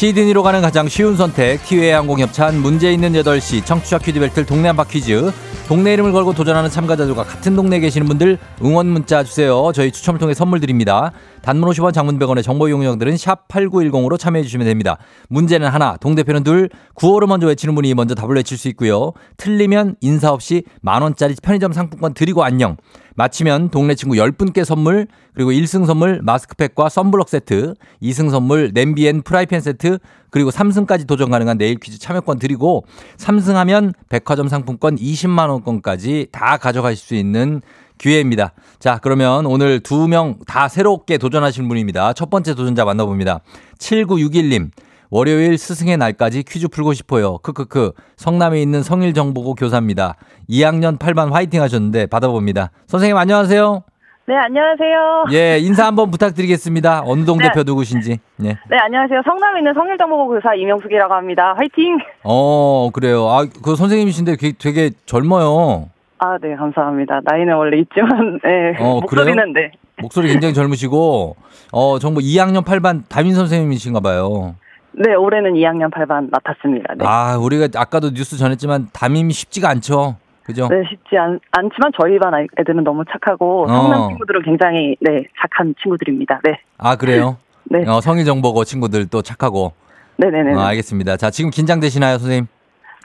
시드니로 가는 가장 쉬운 선택 티웨이 항공협찬 문제 있는 8시 청취자 퀴즈 배틀 동네 한바 퀴즈. 동네 이름을 걸고 도전하는 참가자들과 같은 동네에 계시는 분들 응원 문자 주세요. 저희 추첨을 통해 선물 드립니다 단문 50원 장문 100원의 정보 이용료들은 샵 8910으로 참여해 주시면 됩니다. 문제는 하나 동대표는 둘 구호를 먼저 외치는 분이 먼저 답을 외칠 수 있고요. 틀리면 인사 없이 만원짜리 편의점 상품권 드리고 안녕. 마치면 동네 친구 10분께 선물, 그리고 1승 선물 마스크팩과 썬블럭 세트, 2승 선물 냄비 and 프라이팬 세트, 그리고 3승까지 도전 가능한 내일 퀴즈 참여권 드리고 3승하면 백화점 상품권 20만 원권까지 다 가져가실 수 있는 기회입니다. 자, 그러면 오늘 두 명 다 새롭게 도전하신 분입니다. 첫 번째 도전자 만나봅니다. 7961님. 월요일 스승의 날까지 퀴즈 풀고 싶어요. 크크크. 성남에 있는 성일정보고 교사입니다. 2학년 8반 화이팅 하셨는데 받아봅니다. 선생님 안녕하세요.
네, 안녕하세요.
예, 인사 한번 부탁드리겠습니다. 어느 동
네.
대표 누구신지. 예.
네, 안녕하세요. 성남에 있는 성일정보고 교사 이명숙이라고 합니다. 화이팅!
어, 그래요. 아, 그 선생님이신데 되게, 되게 젊어요.
아, 네, 감사합니다. 나이는 원래 있지만, 네,
어,
목소리는 네.
목소리 굉장히 젊으시고, 어, 정말 2학년 8반 담임 선생님이신가 봐요.
네, 올해는 2학년 8반 맡았습니다. 네.
아, 우리가 아까도 뉴스 전했지만 담임이 쉽지가 않죠. 그죠?
네, 쉽지 않, 않지만 저희 반 애들은 너무 착하고
어.
성남 친구들은 굉장히 네 착한 친구들입니다. 네,
아, 그래요?
네,
어, 성의정보고 친구들 또 착하고.
네, 네, 네.
어, 알겠습니다. 자, 지금 긴장되시나요, 선생님?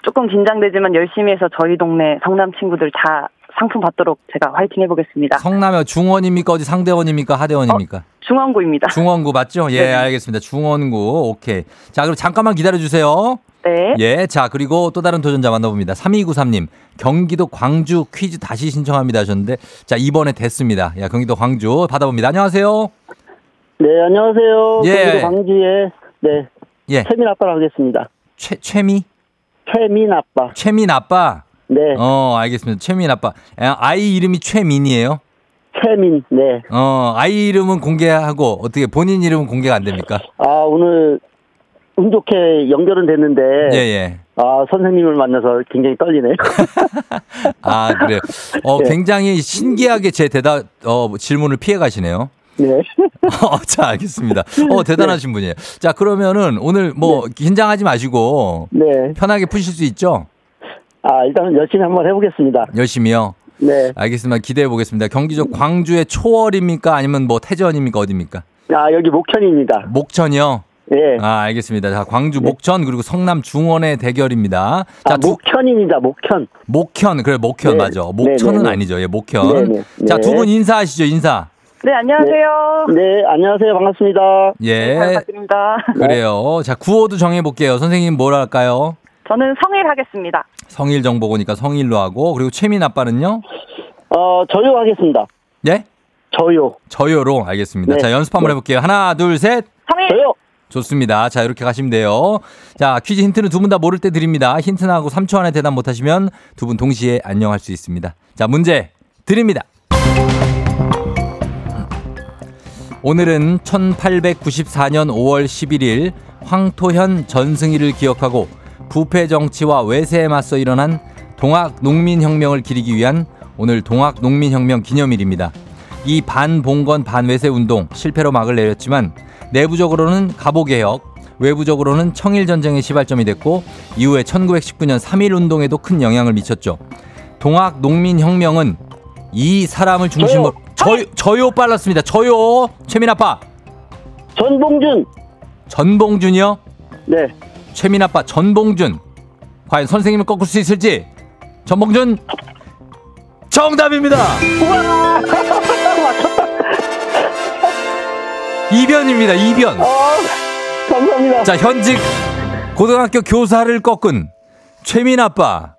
조금 긴장되지만 열심히 해서 저희 동네 성남 친구들 다 상품 받도록 제가 화이팅 해보겠습니다.
성남에 중원입니까? 어디 상대원입니까? 하대원입니까?
중원구입니다.
중원구 맞죠? 예,
네.
알겠습니다. 중원구. 오케이. 자, 그럼 잠깐만 기다려 주세요.
네,
예. 자, 그리고 또 다른 도전자 만나봅니다. 3293님. 경기도 광주 퀴즈 다시 신청합니다 하셨는데 자, 이번에 됐습니다. 야, 경기도 광주 받아봅니다. 안녕하세요.
네, 안녕하세요.
예.
경기도 광주의 네,
예.
최민 아빠라고 하겠습니다.
최 최미?
최민 아빠.
최민 아빠.
네,
어, 알겠습니다. 최민 아빠. 아, 아이 이름이 최민이에요?
최민. 네.
어, 아이 이름은 공개하고 어떻게 본인 이름은 공개가 안 됩니까?
아, 오늘 운 좋게 연결은 됐는데
예, 예.
아, 선생님을 만나서 굉장히 떨리네요.
아, 그래요. 어,
네.
굉장히 신기하게 제 대답, 어, 질문을 피해 가시네요.
네.
어, 자, 알겠습니다. 어, 대단하신 분이에요. 자, 그러면은 오늘 뭐 긴장하지 마시고
네.
편하게 푸실 수 있죠?
아, 일단 열심히 한번 해보겠습니다.
열심히요.
네.
알겠습니다. 기대해 보겠습니다. 경기도 광주의 초월입니까? 아니면 뭐 태전입니까? 어디입니까?
아, 여기 목천입니다.
목천이요.
예.
아, 알겠습니다. 자, 광주 목천 그리고 성남 중원의 대결입니다. 자,
아,
두,
목천입니다. 목천.
목현. 그래, 목현
네.
맞아. 목천은
네, 네, 네.
아니죠. 예, 목현.
네, 네.
자,
네.
두분 인사하시죠. 인사.
네, 안녕하세요.
네, 안녕하세요. 반갑습니다.
예.
잘 부탁드립니다.
그래요. 자, 구호도 정해 볼게요. 선생님 뭘 할까요?
저는 성일 하겠습니다.
성일 정보고니까 성일로 하고 그리고 최민 아빠는요?
어, 저요 하겠습니다.
예?
저요.
저요로 알겠습니다.
네.
자, 연습 한번
네.
해볼게요. 하나, 둘, 셋.
성일.
저요.
좋습니다. 자, 이렇게 가시면 돼요. 자, 퀴즈 힌트는 두 분 다 모를 때 드립니다. 힌트 나하고 3초 안에 대답 못하시면 두 분 동시에 안녕할 수 있습니다. 자, 문제 드립니다. 오늘은 1894년 5월 11일 황토현 전승희를 기억하고 부패 정치와 외세에 맞서 일어난 동학 농민혁명을 기리기 위한 오늘 동학 농민혁명 기념일입니다. 이 반봉건 반외세 운동 실패로 막을 내렸지만 내부적으로는 갑오개혁, 외부적으로는 청일전쟁의 시발점이 됐고 이후에 1919년 3.1 운동에도 큰 영향을 미쳤죠. 동학 농민혁명은 이 사람을 중심으로 저요, 저요 빨랐습니다. 저요 최민 아빠
전봉준.
전봉준이요.
네.
최민 아빠 전봉준 과연 선생님을 꺾을 수 있을지 전봉준 정답입니다. 이변입니다. 이변.
아, 감사합니다.
자 현직 고등학교 교사를 꺾은 최민 아빠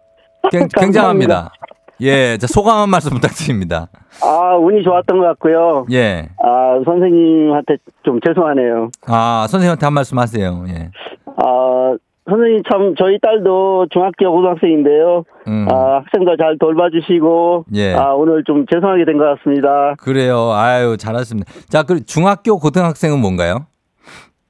굉- 굉장합니다. 예, 자 소감 한 말씀 부탁드립니다.
아, 운이 좋았던 것 같고요.
예,
아, 선생님한테 좀 죄송하네요.
아 선생님한테 한 말씀 하세요. 예,
아, 선생님 참 저희 딸도 중학교 고등학생인데요.
음.
아, 학생들 잘 돌봐주시고
예.
아, 오늘 좀 죄송하게 된 것 같습니다.
그래요. 아유 잘하셨습니다. 자, 그 중학교 고등학생은 뭔가요?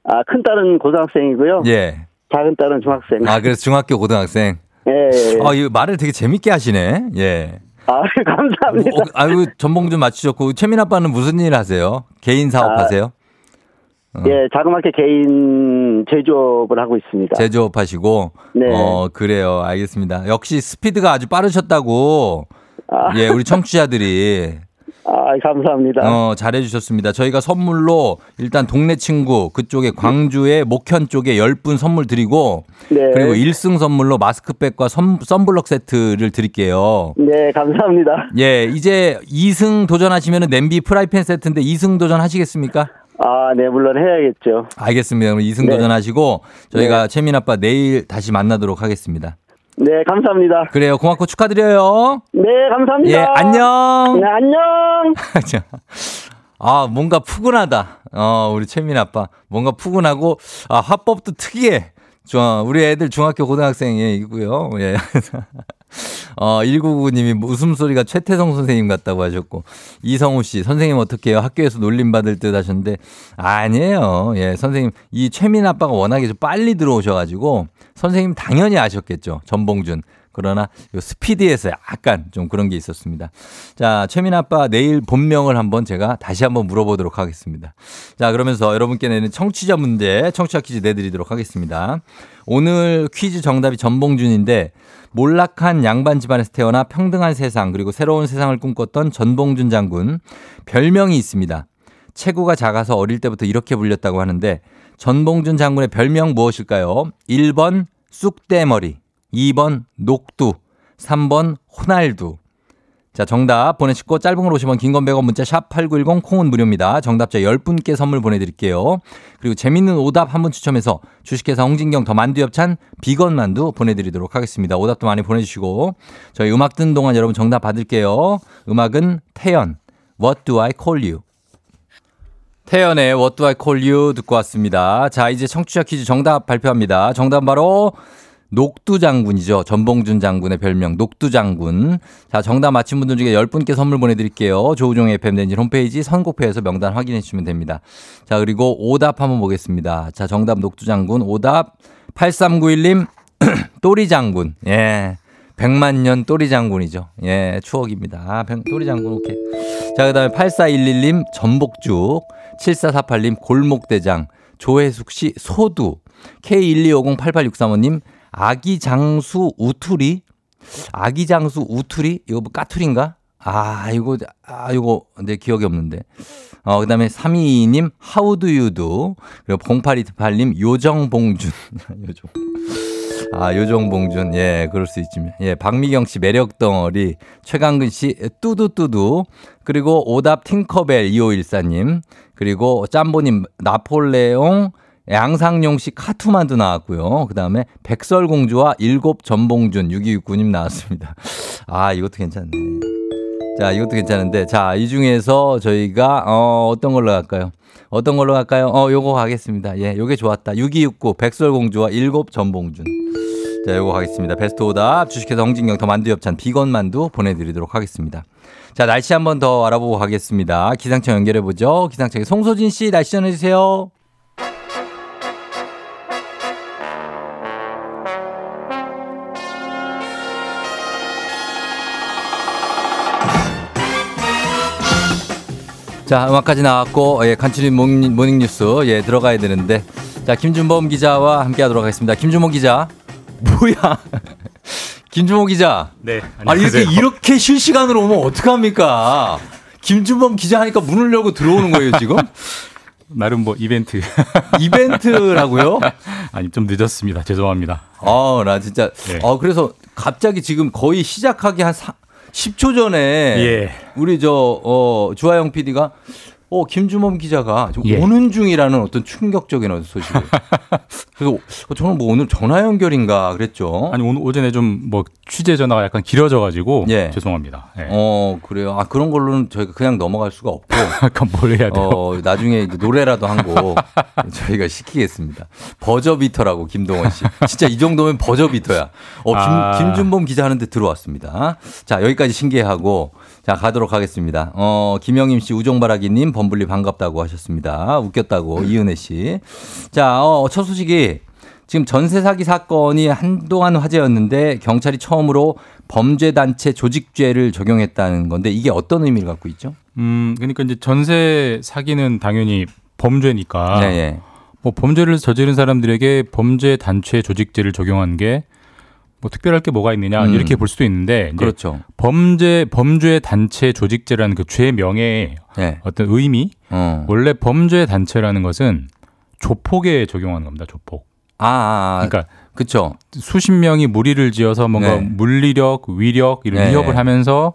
아, 큰 딸은 고등학생이고요.
예.
작은 딸은 중학생.
아, 그래서 중학교 고등학생.
예. 예.
아, 이 말을 되게 재밌게 하시네. 예.
아, 감사합니다.
어, 아유, 전봉준 맞추셨고 최민 아빠는 무슨 일 하세요? 개인 사업
아,
하세요?
예, 자그맣게 개인 제조업을 하고 있습니다.
제조업 하시고.
네.
어, 그래요. 알겠습니다. 역시 스피드가 아주 빠르셨다고.
아,
예, 우리 청취자들이
아, 감사합니다.
어, 잘해 주셨습니다. 저희가 선물로 일단 동네 친구 그쪽에 광주의 목현 쪽에 10분 선물 드리고
네.
그리고 1승 선물로 마스크팩과 선, 선블럭 세트를 드릴게요.
네, 감사합니다.
예, 이제 2승 도전하시면 냄비 프라이팬 세트인데 2승 도전하시겠습니까?
아, 네, 물론 해야겠죠.
알겠습니다. 그럼 2승
네.
도전하시고 저희가 최민 아빠 내일 다시 만나도록 하겠습니다.
네, 감사합니다.
그래요. 고맙고 축하드려요.
네, 감사합니다.
예, 안녕.
네, 안녕.
자, 아, 뭔가 푸근하다. 어, 우리 최민 아빠. 뭔가 푸근하고, 아, 화법도 특이해. 좋아. 우리 애들 중학교 고등학생이고요. 예. 어, 1999님이 웃음소리가 최태성 선생님 같다고 하셨고, 이성우 씨, 선생님 어떻게 해요? 학교에서 놀림받을 듯 하셨는데, 아니에요. 예, 선생님, 이 최민 아빠가 워낙에 좀 빨리 들어오셔가지고, 선생님 당연히 아셨겠죠. 전봉준. 그러나 요 스피드에서 약간 좀 그런 게 있었습니다. 자, 최민 아빠 내일 본명을 한번 제가 다시 한번 물어보도록 하겠습니다. 자, 그러면서 여러분께 내는 청취자 문제, 청취자 퀴즈 내드리도록 하겠습니다. 오늘 퀴즈 정답이 전봉준인데 몰락한 양반 집안에서 태어나 평등한 세상 그리고 새로운 세상을 꿈꿨던 전봉준 장군 별명이 있습니다. 체구가 작아서 어릴 때부터 이렇게 불렸다고 하는데 전봉준 장군의 별명 무엇일까요? 1번 쑥대머리, 2번 녹두, 3번 호날두. 자, 정답 보내시고 짧은 걸 오시면 긴건 100원 문자 샵 8910 콩은 무료입니다. 정답자 10분께 선물 보내드릴게요. 그리고 재밌는 오답 한 분 추첨해서 주식회사 홍진경 더 만두 엽찬 비건 만두 보내드리도록 하겠습니다. 오답도 많이 보내주시고 저희 음악 듣는 동안 여러분 정답 받을게요. 음악은 태연 What do I call you? 태연의 What do I call you 듣고 왔습니다. 자, 이제 청취자 퀴즈 정답 발표합니다. 정답 바로 녹두 장군이죠. 전봉준 장군의 별명 녹두 장군. 자, 정답 맞힌 분들 중에 10분께 선물 보내드릴게요. 조우종의 FM 댕진 홈페이지 선곡표에서 명단 확인해 주시면 됩니다. 자, 그리고 오답 한번 보겠습니다. 자, 정답 녹두 장군. 오답 8391님 또리 장군. 예. 100만 년 또리 장군이죠. 예, 추억입니다. 아, 병- 또리 장군, 오케이. 자, 그 다음에 8411님 전복죽, 7448님 골목대장, 조혜숙 씨 소두, K125088635님 아기 장수 우투리, 아기 장수 우투리? 이거 뭐 까투리인가? 아, 이거, 아, 이거 내 기억이 없는데. 어, 그 다음에 322님 하우드유두, 그리고 0828님 요정봉준. 요정. 아, 요정봉준. 예, 그럴 수 있지만. 예, 박미경 씨 매력 덩어리, 최강근 씨 뚜두뚜두, 그리고 오답 팅커벨 2514님, 그리고 짬보님 나폴레옹, 양상용 씨 카투만도 나왔고요. 그 다음에 백설공주와 일곱 전봉준 6269님 나왔습니다. 아, 이것도 괜찮네. 자, 이것도 괜찮은데. 자, 이 중에서 저희가, 어, 어떤 걸로 갈까요? 어떤 걸로 갈까요? 어, 요거 가겠습니다. 예, 요게 좋았다. 6269 백설공주와 일곱 전봉준. 자, 요거 가겠습니다. 베스트 오답 주식회사 홍진경 더 만두 엽찬 비건 만두 보내드리도록 하겠습니다. 자, 날씨 한번 더 알아보고 가겠습니다. 기상청 연결해보죠. 기상청에 송소진 씨 날씨 전해주세요. 자, 음악까지 나왔고, 예, 간추린 모닝, 모닝 뉴스, 예, 들어가야 되는데. 자, 김준범 기자와 함께 하도록 하겠습니다. 김준범 기자. 뭐야. 김준범 기자.
네.
아니, 이렇게, 이렇게 실시간으로 오면 어떡합니까? 김준범 기자 하니까 문을 열고 들어오는 거예요, 지금?
나름 뭐 이벤트.
이벤트라고요?
아니 좀 늦었습니다. 죄송합니다.
어, 나 진짜.
네.
어, 그래서 갑자기 지금 거의 시작하기 한 사, 10초 전에.
예.
우리 저, 어, 주하영 PD가 어, 김주범 기자가 지금
예.
오는 중이라는 어떤 충격적인 소식을. 그래서 어, 저는 뭐 오늘 전화 연결인가 그랬죠.
아니 오늘 오전에 좀 뭐 취재 전화가 약간 길어져가지고
예.
죄송합니다. 예.
어, 그래요. 아, 그런 걸로는 저희가 그냥 넘어갈 수가 없고.
약간 뭘 해야 돼요?
어, 나중에 이제 노래라도 한 곡 저희가 시키겠습니다. 버저비터라고 김동원 씨. 진짜 이 정도면 버저비터야. 어, 김,
아.
김준범 기자 하는데 들어왔습니다. 자, 여기까지 신기해하고 자, 가도록 하겠습니다. 어, 김영임 씨, 우종바라기님, 범블리 반갑다고 하셨습니다. 웃겼다고, 이은혜 씨. 자, 어, 첫 소식이 지금 전세 사기 사건이 한동안 화제였는데 경찰이 처음으로 범죄 단체 조직죄를 적용했다는 건데 이게 어떤 의미를 갖고 있죠?
음 그러니까 이제 전세 사기는 당연히 범죄니까
네, 예.
뭐 범죄를 저지른 사람들에게 범죄 단체 조직죄를 적용한 게 뭐 특별할 게 뭐가 있느냐
음.
이렇게 볼 수도 있는데
그렇죠.
범죄 범죄 단체 조직죄라는 그 죄 명예의
네.
어떤 의미
어.
원래 범죄 단체라는 것은 조폭에 적용하는 겁니다. 조폭.
아, 아, 아.
그러니까
그쵸.
수십 명이 무리를 지어서 뭔가
네.
물리력, 위력 이런
네.
위협을 하면서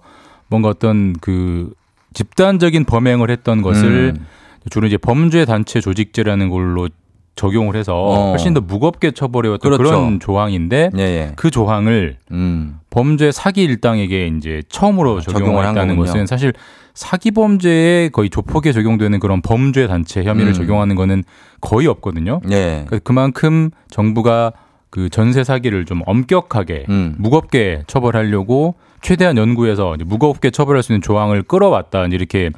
뭔가 어떤 그 집단적인 범행을 했던 것을
음.
주로 이제 범죄 단체 조직죄라는 걸로 적용을 해서
어.
훨씬 더 무겁게 처벌해왔던 그
그렇죠.
런 조항인데
예, 예.
그 조항을
음.
범죄 사기 일당에게 이제 처음으로
아, 적용을
했다는. 것은 사실 사기 범죄에 거의 조폭에 적용되는 그런 범죄 단체 혐의를
음.
적용하는 거는 거의 없거든요.
예.
그러니까 그만큼 정부가 그 전세 사기를 좀 엄격하게
음.
무겁게 처벌하려고 최대한 연구해서 무겁게 처벌할 수 있는 조항을 끌어왔다 이렇게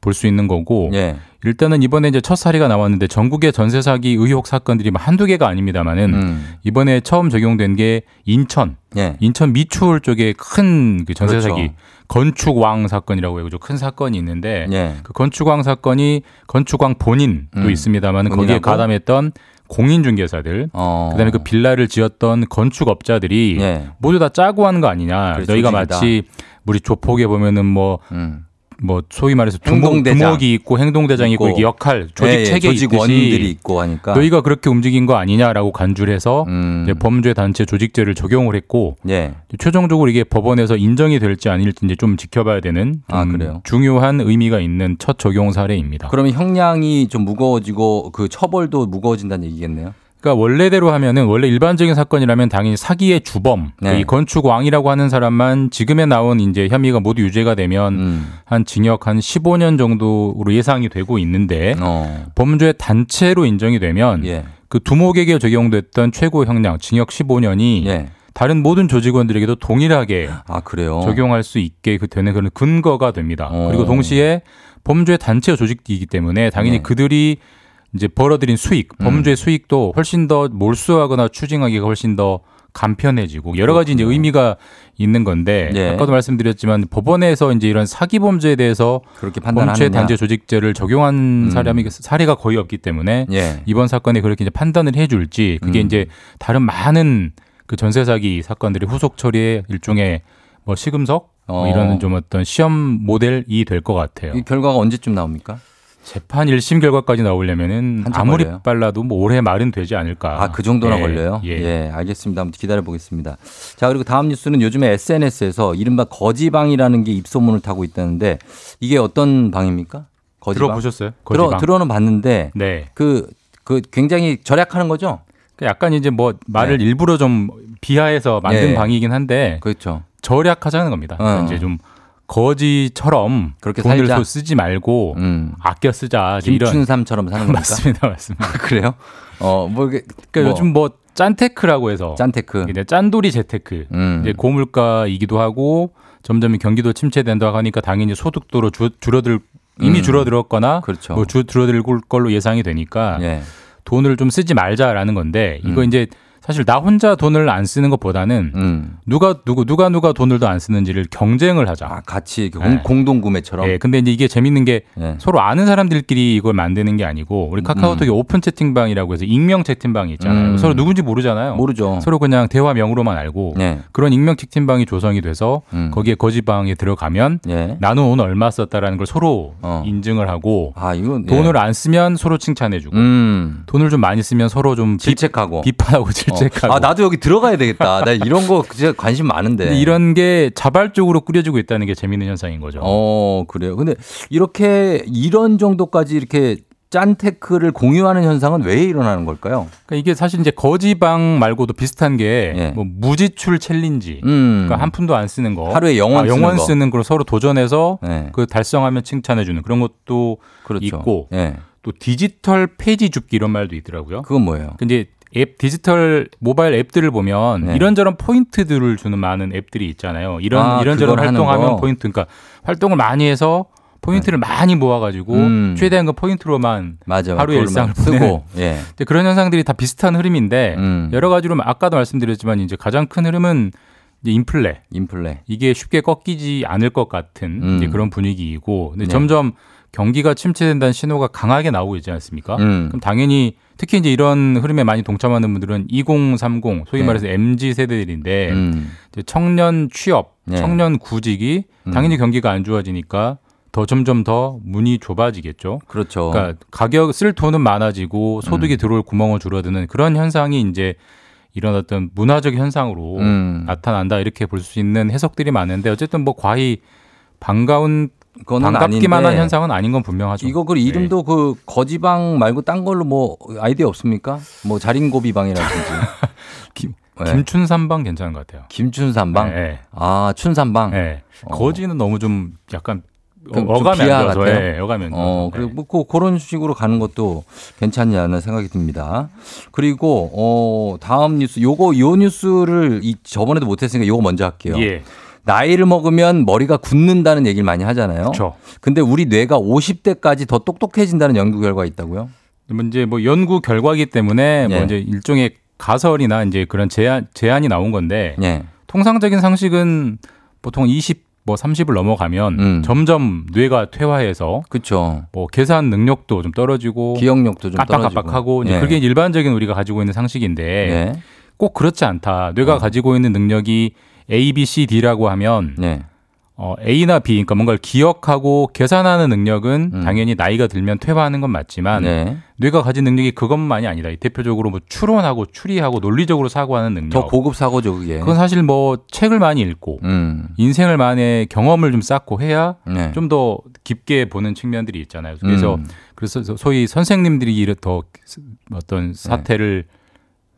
볼 수 있는 거고
예.
일단은 이번에 이제 첫 사례가 나왔는데 전국의 전세 사기 의혹 사건들이 뭐 한두 개가 아닙니다만은
음.
이번에 처음 적용된 게 인천
예.
인천 미추홀 쪽에 큰 그 전세
그렇죠.
사기 건축왕 사건이라고 해가지고 큰 사건이 있는데
예.
그 건축왕 사건이 건축왕 본인도
음.
있습니다만 거기에? 가담했던 공인중개사들
어.
그다음에 그 빌라를 지었던 건축업자들이
예.
모두 다 짜고 하는 거 아니냐.
그래,
너희가. 마치 우리 조폭에 보면은 뭐
음.
뭐 소위 말해서 두목. 두목이 있고 행동대장이 있고,
있고.
이렇게 역할 조직
예, 예.
체계
조직원들이
있듯이
있고 하니까.
너희가 그렇게 움직인 거 아니냐라고 간주를 해서
음.
범죄 단체 조직죄를 적용을 했고
예.
최종적으로 이게 법원에서 인정이 될지 아닐지 이제 좀 지켜봐야 되는 좀
아, 그래요?
중요한 의미가 있는 첫 적용 사례입니다.
그러면 형량이 좀 무거워지고 그 처벌도 무거워진다는 얘기겠네요.
그러니까 원래대로 하면은 원래 일반적인 사건이라면 당연히 사기의 주범,
네.
이 건축왕이라고 하는 사람만 지금에 나온 이제 혐의가 모두 유죄가 되면
음.
한 징역 한 15년 정도로 예상이 되고 있는데
어.
범죄 단체로 인정이 되면
예.
그 두목에게 적용됐던 최고 형량 징역 15년이
예.
다른 모든 조직원들에게도 동일하게
아.
적용할 수 있게 그 되는 그런 근거가 됩니다.
어.
그리고 동시에 범죄 단체 조직이기 때문에 당연히
네.
그들이 이제 벌어들인 수익,
음.
범죄 수익도 훨씬 더 몰수하거나 추징하기가 훨씬 더 간편해지고 여러 가지 이제. 의미가 있는 건데
예.
아까도 말씀드렸지만 법원에서 이제 이런 사기 범죄에 대해서
그렇게
범죄
판단하느냐.
단체 조직죄를 적용한
음.
사람이 사례가 거의 없기 때문에
예.
이번 사건에 그렇게 이제 판단을 해줄지 그게
음.
이제 다른 많은 그 전세 사기 사건들이 후속 처리의 일종의 뭐 시금석 뭐
어.
이런 좀 어떤 시험 모델이 될 것 같아요.
이 결과가 언제쯤 나옵니까?
재판 1심 결과까지 나오려면은 아무리
걸려요?
빨라도 뭐 올해 말은 되지 않을까.
아, 그 정도나
예,
걸려요?
예.
알겠습니다. 한번 기다려 보겠습니다. 자, 그리고 다음 뉴스는 요즘에 SNS에서 이른바 거지방이라는 게 입소문을 타고 있다는데 이게 어떤 방입니까? 거지방?
들어보셨어요?
들어,
거지방?
들어는 봤는데
네.
그, 그 굉장히 절약하는 거죠?
그 약간 이제 뭐 말을 일부러 좀 비하해서 만든
네.
방이긴 한데
그렇죠.
절약하자는 겁니다. 그러니까
어.
이제 좀 거지처럼
그렇게
돈을
살자.
또 쓰지 말고
음.
아껴 쓰자.
김춘삼처럼 사는 겁니까?
맞습니다, 맞습니다.
그래요? 어, 뭐, 이게
그러니까
뭐,
요즘 뭐 짠테크라고 해서
짠테크.
이제 짠돌이 재테크
음.
이제 고물가이기도 하고 점점 경기도 침체된다고 하니까 당연히 소득도 주, 줄어들 이미
음.
줄어들었거나
그렇죠.
뭐 주, 줄어들 걸로 예상이 되니까
예.
돈을 좀 쓰지 말자라는 건데 이거
음.
이제 사실 나 혼자 돈을 안 쓰는 것보다는
음.
누가 누구 누가 누가 돈을 더 안 쓰는지를 경쟁을 하자.
아, 같이
네.
공, 공동 구매처럼.
예, 근데 이제 이게 재밌는 게
예.
서로 아는 사람들끼리 이걸 만드는 게 아니고 우리 카카오톡에 오픈 채팅방이라고 해서 익명 채팅방이 있잖아요.
음.
서로 누군지 모르잖아요.
모르죠.
서로 그냥 대화명으로만 알고
예.
그런 익명 채팅방이 조성이 돼서
음.
거기에 거지방에 들어가면
예.
나는 오늘 얼마 썼다라는 걸 서로
어.
인증을 하고
아, 이건
돈을 안 쓰면 서로 칭찬해주고
음.
돈을 좀 많이 쓰면 서로 좀 비,
질책하고.
비판하고 질책하고
어. 아, 나도 여기 들어가야 되겠다. 나 이런 거 진짜 관심 많은데.
이런 게 자발적으로 꾸려지고 있다는 게 재밌는 현상인 거죠.
어, 그래요. 근데 이렇게 이런 정도까지 이렇게 짠테크를 공유하는 현상은 왜 일어나는 걸까요?
그러니까 이게 사실 이제 거지방 말고도 비슷한 게
예.
뭐 무지출 challenge.
음.
그러니까 한 푼도 안 쓰는 거.
하루에 영원
아,
쓰는
영원
거.
쓰는 걸 서로 도전해서
네.
그 달성하면 칭찬해주는 그런 것도
그렇죠.
있고
예.
또 디지털 폐지 줍기 이런 말도 있더라고요.
그건 뭐예요?
근데 앱 디지털 모바일 앱들을 보면
네.
이런저런 포인트들을 주는 많은 앱들이 있잖아요. 이런
아,
이런저런 활동하면
거?
포인트 그러니까 활동을 많이 해서 포인트를 많이 모아가지고
음.
최대한 그 포인트로만
맞아.
하루의 일상을
쓰고. 예.
그런 현상들이 다 비슷한 흐름인데
음.
여러 가지로 아까도 말씀드렸지만 이제 가장 큰 흐름은 인플레
인플레.
이게 쉽게 꺾이지 않을 것 같은
음.
이제 그런 분위기이고 근데
네.
점점 경기가 침체된다는 신호가 강하게 나오고 있지 않습니까?
음.
그럼 당연히 특히 이제 이런 흐름에 많이 동참하는 분들은 2030 소위
네.
말해서 MZ 세대들인데
음.
청년 취업,
네.
청년 구직이
음.
당연히 경기가 안 좋아지니까 더 점점 더 문이 좁아지겠죠.
그렇죠.
그러니까 가격 쓸 돈은 많아지고 소득이
음.
들어올 구멍은 줄어드는 그런 현상이 이제 이런 어떤 문화적 현상으로
음.
나타난다 이렇게 볼 수 있는 해석들이 많은데 어쨌든 뭐 과히 반가운 반갑기만 한 현상은 아닌 건 분명하죠.
이거 그 이름도 그 거지방 말고 딴 걸로 뭐 아이디어 없습니까? 뭐 자린고비방이라든지
김,
네.
김춘삼방 괜찮은 것 같아요.
김춘삼방.
네.
아 춘삼방.
네.
어.
거지는 너무 좀 약간 어,
좀
어감이
비하 같아요?
예, 어감이.
어, 그리고 뭐 그- 그런 식으로 가는 것도 괜찮지 않나 생각이 듭니다. 그리고 어 다음 뉴스 요거 요 뉴스를 이 저번에도 못 했으니까 요거 먼저 할게요.
예.
나이를 먹으면 머리가 굳는다는 얘기를 많이 하잖아요.
그렇죠.
근데 우리 뇌가 50대까지 더 똑똑해진다는 연구 결과가 있다고요?
뭐 이제 뭐 연구 결과이기 때문에
예.
뭐 이제 일종의 가설이나 이제 그런 제안 제안이 나온 건데
예.
통상적인 상식은 보통 20 뭐 30을 넘어가면
음.
점점 뇌가 퇴화해서
그렇죠.
뭐 계산 능력도 좀 떨어지고
기억력도 좀
깜빡깜빡하고
예.
그게 일반적인 우리가 가지고 있는 상식인데
예.
꼭 그렇지 않다. 뇌가
어.
가지고 있는 능력이 A, B, C, D라고 하면
예.
어, A나 B, 그러니까 뭔가를 기억하고 계산하는 능력은
음.
당연히 나이가 들면 퇴화하는 건 맞지만
네.
뇌가 가진 능력이 그것만이 아니다. 대표적으로 뭐 추론하고 추리하고 논리적으로 사고하는 능력.
더 고급 사고죠, 그게.
그건 사실 뭐 책을 많이 읽고
음.
인생을 만의 경험을 좀 쌓고 해야
네.
좀더 깊게 보는 측면들이 있잖아요. 그래서
음.
그래서 소위 선생님들이 이를 더 어떤 사태를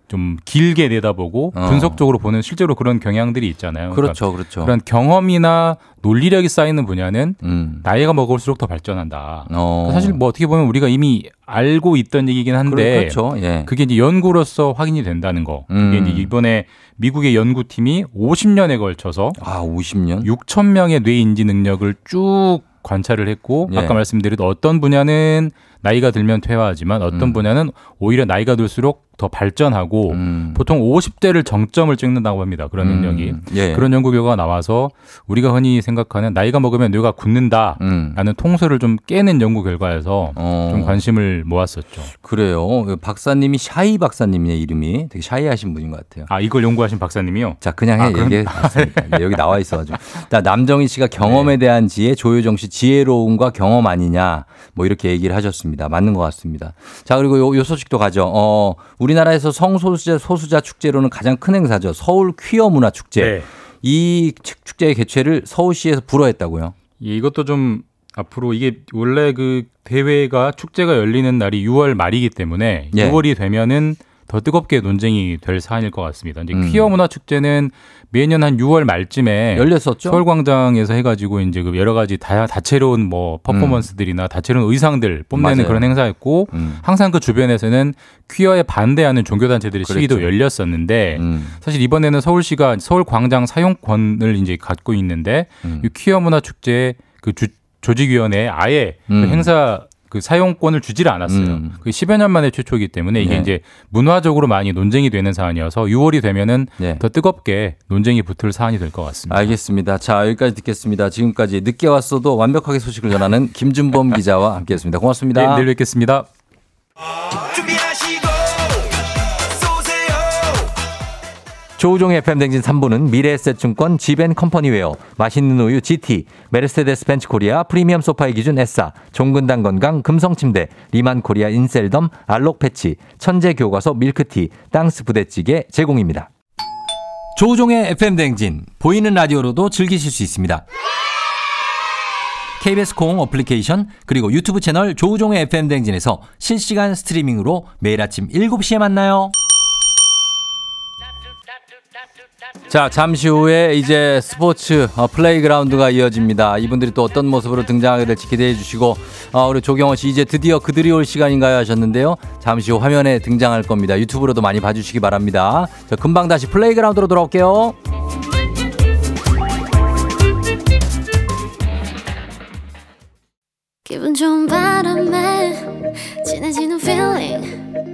좀 길게 내다보고
네. 어.
분석적으로 보는 실제로 그런 경향들이 있잖아요. 그러니까
그렇죠, 그렇죠.
그런 경험이나 논리력이 쌓이는 분야는
음.
나이가 먹을수록 더 발전한다.
어.
사실 뭐 어떻게 보면 우리가 이미 알고 있던 얘기긴 한데
그렇죠. 예.
그게 이제 연구로서 확인이 된다는 거.
음.
이게 이제 이번에 미국의 연구팀이 50년에 걸쳐서
아, 50년?
6천 명의 뇌 인지 능력을 쭉 관찰을 했고
예.
아까 말씀드린 어떤 분야는 나이가 들면 퇴화하지만 어떤
음.
분야는 오히려 나이가 들수록 더 발전하고
음.
보통 50대를 정점을 찍는다고 합니다. 그런 능력이.
음. 예.
그런 연구 결과가 나와서 우리가 흔히 생각하는 나이가 먹으면 뇌가 굳는다라는
음.
통설을 좀 깨는 연구 결과에서
어.
좀 관심을 모았었죠.
그래요. 박사님이 샤이 박사님의 이름이 되게 샤이하신 분인 것 같아요.
아 이걸 연구하신 박사님이요?
자, 그냥 해.
아,
얘기해. 봤습니다. 네, 여기 나와 있어가지고. 자, 남정희 씨가 경험에 대한 지혜, 조효정 씨 지혜로움과 경험 아니냐. 뭐 이렇게 얘기를 하셨습니다. 맞는 것 같습니다. 자, 그리고 요, 요 소식도 가죠. 어, 우리나라에서 성소수자 소수자 축제로는 가장 큰 행사죠. 서울 퀴어 문화 축제.
네.
이 축- 축제의 개최를 서울시에서 불허했다고요.
예, 이것도 좀 앞으로 이게 원래 그 대회가 축제가 열리는 날이 6월 말이기 때문에
예.
6월이 되면은 더 뜨겁게 논쟁이 될 사안일 것 같습니다. 이제
음.
퀴어 문화 축제는 매년 한 6월 말쯤에
열렸었죠?
서울광장에서 해가지고 이제 그 여러 가지 다 다채로운 뭐 퍼포먼스들이나 다채로운 의상들 뽐내는
맞아요.
그런 행사였고
음.
항상 그 주변에서는 퀴어에 반대하는 종교 단체들의 시위도
그랬죠.
열렸었는데
음.
사실 이번에는 서울시가 서울광장 사용권을 이제 갖고 있는데
음.
이 퀴어 문화 축제 그 주- 조직위원회에 아예
음.
그 행사 그 사용권을 주지를 않았어요.
음.
그 10여 년 만에 최초이기 때문에 이게
네.
이제 문화적으로 많이 논쟁이 되는 사안이어서 6월이 되면은
네.
더 뜨겁게 논쟁이 붙을 사안이 될 것 같습니다.
알겠습니다. 자, 여기까지 듣겠습니다. 지금까지 늦게 왔어도 완벽하게 소식을 전하는 김준범 기자와 함께 했습니다. 고맙습니다.
네, 내일 뵙겠습니다.
조우종의 FM 댕진 3부는 미래에셋증권 지벤컴퍼니웨어, 맛있는 우유 GT, 메르세데스 벤츠 코리아 프리미엄 소파의 기준 S사, 종근당 건강 금성침대, 리만 코리아 인셀덤 알록 패치, 천재 교과서 밀크티, 땅스 부대찌개 제공입니다. 조우종의 FM 댕진 보이는 라디오로도 즐기실 수 있습니다. KBS 콩 어플리케이션 그리고 유튜브 채널 조우종의 FM 댕진에서 실시간 스트리밍으로 매일 아침 7시에 만나요. 자, 잠시 후에 이제 스포츠 어, 플레이그라운드가 이어집니다. 이분들이 또 어떤 모습으로 등장하게 될지 기대해 주시고, 어, 우리 조경호 씨 이제 드디어 그들이 올 시간인가요 하셨는데요. 잠시 후 화면에 등장할 겁니다. 유튜브로도 많이 봐주시기 바랍니다. 자, 금방 다시 플레이그라운드로 돌아올게요.
기분 좋은 바람에 진해지는 feeling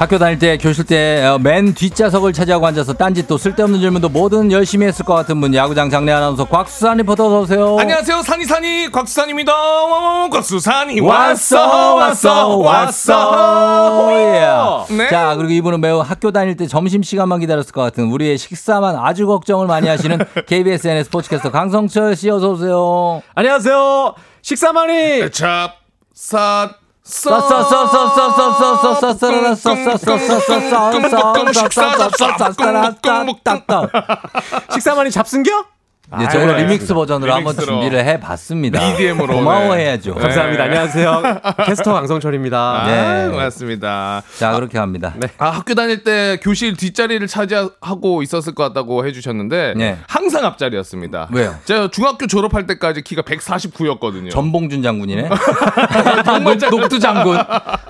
학교 다닐 때 교실 때 어, 맨 뒷좌석을 차지하고 앉아서 딴짓 또 쓸데없는 질문도 뭐든 열심히 했을 것 같은 분 야구장 장내 아나운서 곽수산 리포터 어서 오세요.
안녕하세요 산이산이 곽수산입니다. 곽수산이
왔어 왔어 왔어. 예.
네.
자 그리고 이분은 매우 학교 다닐 때 점심 시간만 기다렸을 것 같은 우리의 식사만 아주 걱정을 많이 하시는 KBS n 스포츠캐스터 강성철 씨 어서 오세요.
안녕하세요. 식사만이
찹쌀
잡승겨?
네, 저걸
아,
리믹스 버전으로 한번
리믹스로.
준비를 해봤습니다.
EDM으로.
고마워해야죠.
네.
감사합니다. 안녕하세요. 캐스터 강성철입니다.
네.
네, 맞습니다.
자 그렇게 합니다.
아, 학교 다닐 때 교실 뒷자리를 차지하고 있었을 것 같다고 해주셨는데
네.
항상 앞자리였습니다.
왜요?
제가 중학교 졸업할 때까지 키가 149였거든요.
전봉준 장군이네. 녹, 녹두 장군.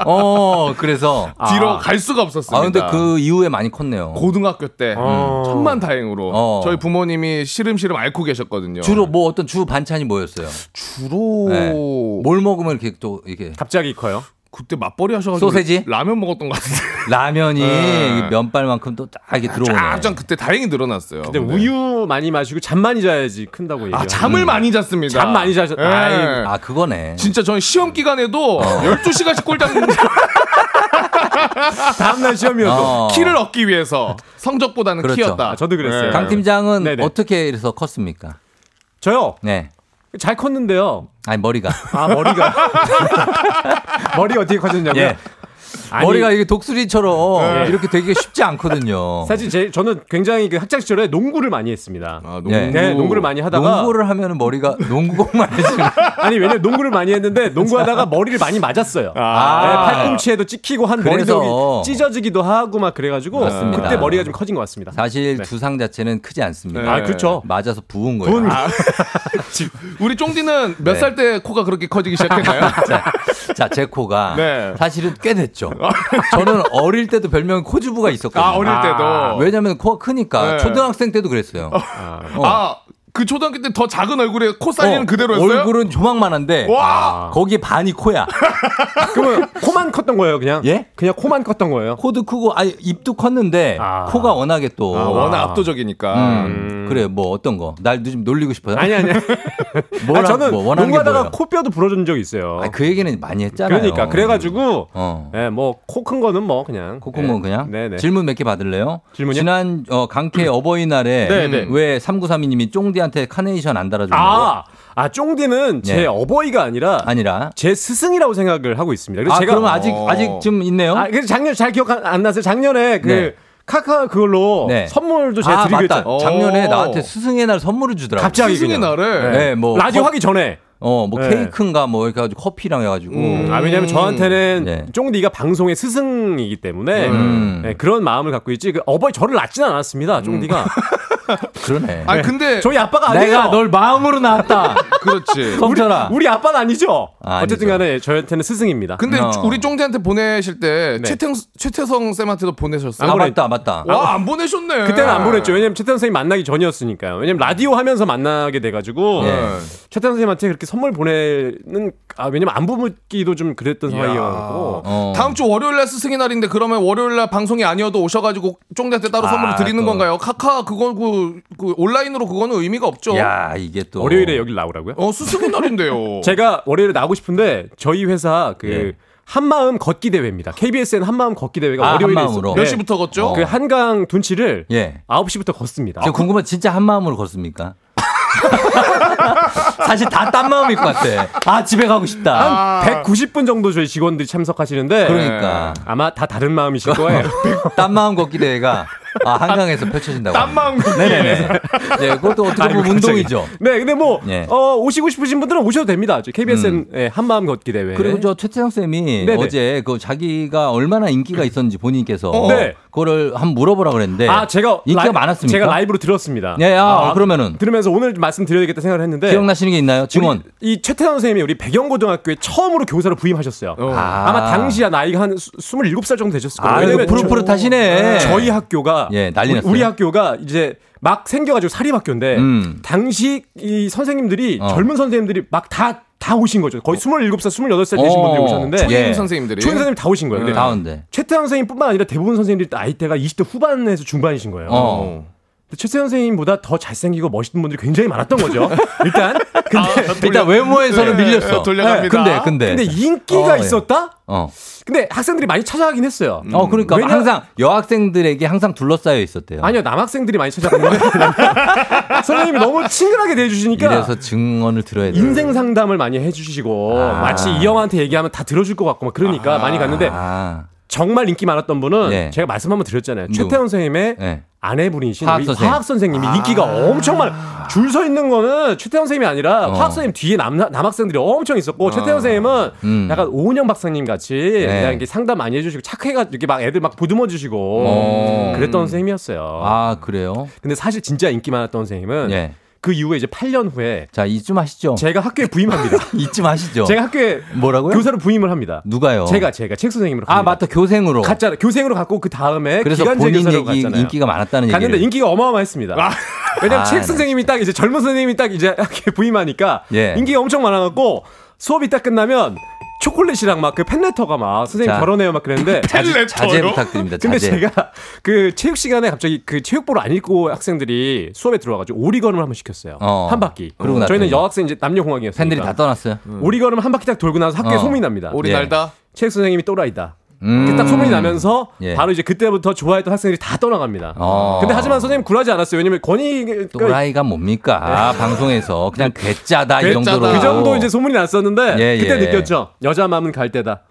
어 그래서
뒤로 갈 수가 없었습니다.
아 근데 그 이후에 많이 컸네요.
고등학교 때
어.
천만 다행으로
어.
저희 부모님이 시름시름 앓고 계셨거든요.
주로 뭐 어떤 주 반찬이 뭐였어요?
주로
네. 뭘 먹으면 이렇게 또 이렇게
갑자기 커요.
그때 맞벌이 하셔가지고
소세지?
라면 먹었던 것 같은데.
라면이
네.
면발만큼 또딱 이렇게 들어오네.
쫙쫙 그때 다행히 늘어났어요.
근데
근데.
우유 많이 마시고 잠 많이 자야지 큰다고 얘기해요.
아 잠을 많이 잤습니다.
잠 많이 자셨.
예.
아이,
아 그거네.
진짜 저는 시험 기간에도 12시간씩 꿀잠
다음날 시험이어도.
어.
키를 얻기 위해서 성적보다는
그렇죠.
키였다.
아, 저도 그랬어요.
네.
강 팀장은
네네.
어떻게 해서 컸습니까?
저요.
네.
잘 컸는데요.
아니 머리가.
아 머리가 머리가 어떻게 커졌냐고요?
예.
아니,
머리가 이게 독수리처럼
네.
이렇게 되게 쉽지 않거든요.
사실 제 저는 굉장히 그 학창 시절에 농구를 많이 했습니다.
아, 농구.
네.
네, 농구를 많이 하다가
농구를 하면 머리가 농구공만 해지는.
아니 왜냐 면 농구를 많이 했는데 농구하다가 머리를 많이 맞았어요.
아.
네, 팔꿈치에도 찍히고 한
그래서.
머리도 찢어지기도 하고 막 그래가지고
맞습니다.
그때 머리가 좀 커진 것 같습니다.
사실
네.
두상 자체는 크지 않습니다.
네.
아 그렇죠.
맞아서 부은 거예요.
부은
아,
우리 쫑디는 몇
네.
살때 코가 그렇게 커지기 시작했나요?
자, 자, 제 코가
네.
사실은 꽤 됐죠. 저는 어릴 때도 별명 코주부가 있었거든요.
아 어릴 때도.
왜냐면 코가 크니까
네.
초등학생 때도 그랬어요. 어.
아, 그 초등학교 때 더 작은 얼굴에 코 사이즈는
어,
그대로였어요?
얼굴은 조망만한데
와!
거기에 반이 코야.
그러면 코만 컸던 거예요, 그냥?
예?
그냥 코만 컸던 거예요.
코도 크고 아 입도 컸는데
아.
코가 워낙에 또
아, 워낙 압도적이니까.
음, 그래 뭐 어떤 거? 날 좀 놀리고 싶어요?
아니 아니.
뭘
아, 저는
뭐
농구하다가? 코뼈도 부러진 적이 있어요.
아, 그 얘기는 많이 했잖아요.
그러니까 그래 가지고
어.
예, 뭐코 큰 거는 뭐 그냥
코코모
예.
그냥
네네.
질문 몇 개 받을래요?
질문이요?
지난 어, 강태 어버이날에
네 네.
왜 3932님이 쫑디 한테 카네이션 안 달아준 거
아, 아 쫑디는 제
네.
어버이가 아니라
아니라
제 스승이라고 생각을 하고 있습니다. 그래서
아
제가
그러면 아직
어.
아직 좀 있네요.
아, 그래서 작년 잘 기억 안, 안 나세요? 작년에 그
네.
카카 그걸로
네.
선물도 제가
아
드리고
맞다. 작년에
오.
나한테 스승의 날 선물을 주더라고.
갑자기
스승의
그냥.
날에.
네, 뭐
라디오
컵-
하기 전에.
어, 뭐
네.
케이크인가 뭐 이렇게 해가지고 커피랑 해가지고.
아, 왜냐면 저한테는
네.
쫑디가 방송의 스승이기 때문에
음.
네, 그런 마음을 갖고 있지. 그 어버이 저를 낳지는 않았습니다. 쫑디가.
그러네.
아니 근데
저희 아빠가 아니에요.
내가 널 마음으로 낳았다.
그렇지.
성철아.
우리 아빠는 아니죠.
아,
어쨌든. 간에 저한테는 스승입니다.
근데
어.
우리 쫑디한테 보내실 때
네.
최태, 최태성 쌤한테도 보내셨어요?
아
보내-
맞다 맞다.
와, 안 보내셨네.
그때는 안 보냈죠. 왜냐면 최태원 선생님 만나기 전이었으니까요. 왜냐면 라디오 하면서 만나게 돼가지고
네.
최태원 선생님한테 그렇게 선물 보내는 아 왜냐면 안 보기도 좀 그랬던 상황이어서
어.
다음 주 월요일 날 스승의 날인데 그러면 월요일 날 방송이 아니어도 오셔가지고 쫑디한테 따로
아,
선물을 드리는
또.
건가요? 카카 그거 그, 그 온라인으로 그거는 의미가 없죠.
야 이게 또
월요일에 여기 나오라고요?
어 스승의 날인데요.
제가 월요일에 나오고 싶은데 저희 회사 그
예.
한마음 걷기 대회입니다. KBSN 한마음 걷기 대회가
아,
월요일에
한마음으로?
있어요.
몇 시부터 걷죠?
그 한강 둔치를
예.
9시부터 걷습니다.
저 궁금한 진짜 한 마음으로 걷습니까? 사실 다 딴 마음일 것 같아. 아 집에 가고 싶다.
한 190분 정도 저희 직원들이 참석하시는데
그러니까
아마 다 다른 마음이실 거예요.
딴 마음 걷기 대회가 아, 한강에서 펼쳐진다고.
딴 마음.
네네네. 네, 그것도 어떻게
아이고,
보면
갑자기.
운동이죠.
네, 근데 뭐
예.
어, 오시고 싶으신 분들은 오셔도 됩니다. 저 KBSN 예, 한마음 걷기 대회.
그리고 저 최태성 쌤이
네네.
어제 그 자기가 얼마나 인기가 있었는지 본인께서
네.
그거를 한번 물어보라 그랬는데
아 제가
인기가
라이-
많았습니까?
제가 라이브로 들었습니다.
네, 아, 그러면은
들으면서 오늘 말씀드려야겠다 생각을 했는데
기억나시는 게 있나요? 증언.
이 최태원 선생님이 우리 백영고등학교에 처음으로 교사로 부임하셨어요.
아.
아마 당시야 나이가 한 스- 27살 정도 되셨을 거예요.
아, 이거 푸릇푸릇하시네.
저희 학교가
예, 난리
우리,
났어요.
우리 학교가 이제 막 생겨가지고 사립학교인데
음.
당시 이 선생님들이
어.
젊은 선생님들이 막다다 오신 거죠. 거의 27살, 28살 되신
어.
분들이 오셨는데
초임
예.
선생님들이
초임 선생님 다 오신 거예요. 근데
가운데.
최태원 선생님뿐만 아니라 대부분 선생님들이 나이대가 20대 후반에서 중반이신 거예요.
어.
최태원 선생님보다 더 잘생기고 멋있는 분들이 굉장히 많았던 거죠. 일단 근데
일단 외모에서는
예,
밀렸어.
예, 돌려갑니다.
네, 근데 근데
근데 인기가
어, 예.
있었다?
어.
근데 학생들이 많이 찾아가긴 했어요.
어 그러니까
왜냐-
항상 여학생들에게 항상 둘러싸여 있었대요.
아니요 남학생들이 많이 찾아갔는데 선생님이 너무 친근하게 대해주시니까
이래서 증언을 들어야 돼요.
인생 상담을 많이 해주시고
아.
마치 이 형한테 얘기하면 다 들어줄 것 같고 막 그러니까 많이 갔는데
아,
정말 인기 많았던 분은
예.
제가 말씀 한번 드렸잖아요.
누구?
최태원 선생님의
네.
아내분이신
화학. 아.
화학 선생님이 인기가 엄청 많아. 줄서 있는 거는 최태원 선생님이 아니라
어.
화학 선생님 뒤에 남, 남학생들이 엄청 있었고 최태원 선생님은
음.
약간 오은영 박사님 같이
네.
그냥 이렇게 상담 많이 해주시고 착해가 이렇게 막 애들 막 보듬어 주시고
어.
그랬던 선생님이었어요.
아 그래요?
근데 사실 진짜 인기 많았던 선생님은
예.
그 이후에 이제 8년 후에
자 이쯤 하시죠.
제가 학교에 부임합니다.
이쯤 하시죠.
제가 학교에
뭐라고요?
교사로 부임을 합니다.
누가요?
제가 제가 책 선생님으로
아
갑니다.
맞다 교생으로.
갔잖아. 교생으로 갔고 그 다음에
그래서 본인 얘기
갔잖아요.
인기가 많았다는
갔는데
얘기를.
인기가 어마어마했습니다. 왜냐면
아,
책
네.
선생님이 딱 이제 젊은 선생님이 딱 이제 학교에 부임하니까
예.
인기가 엄청 많아갖고 수업이 딱 끝나면 초콜릿이랑 막 그 팬레터가 막 선생님
자.
결혼해요 막 그랬는데
자제, 자제 부탁드립니다.
근데
자제.
제가 그 체육 시간에 갑자기 그 체육복을 안 입고 학생들이 수업에 들어와가지고 오리걸음을 한번 시켰어요.
어.
한 바퀴.
그러고
저희는
났더니.
여학생 이제 남녀 공학이었어요.
팬들이 다 떠났어요.
오리걸음 한 바퀴 딱 돌고 나서 학교에
어.
소문이 납니다.
오리
예.
날다.
체육 선생님이 또라이다.
음.
딱 소문이 나면서
예.
바로 이제 그때부터 좋아했던 학생들이 다 떠나갑니다.
어.
근데 하지만 선생님 굴하지 않았어요. 왜냐면 권위
또라이가 뭡니까? 방송에서 그냥 괴짜다 이
괴짜다.
정도로.
그 정도 이제 소문이 났었는데
예,
그때
예.
느꼈죠. 여자 마음은 갈 때다.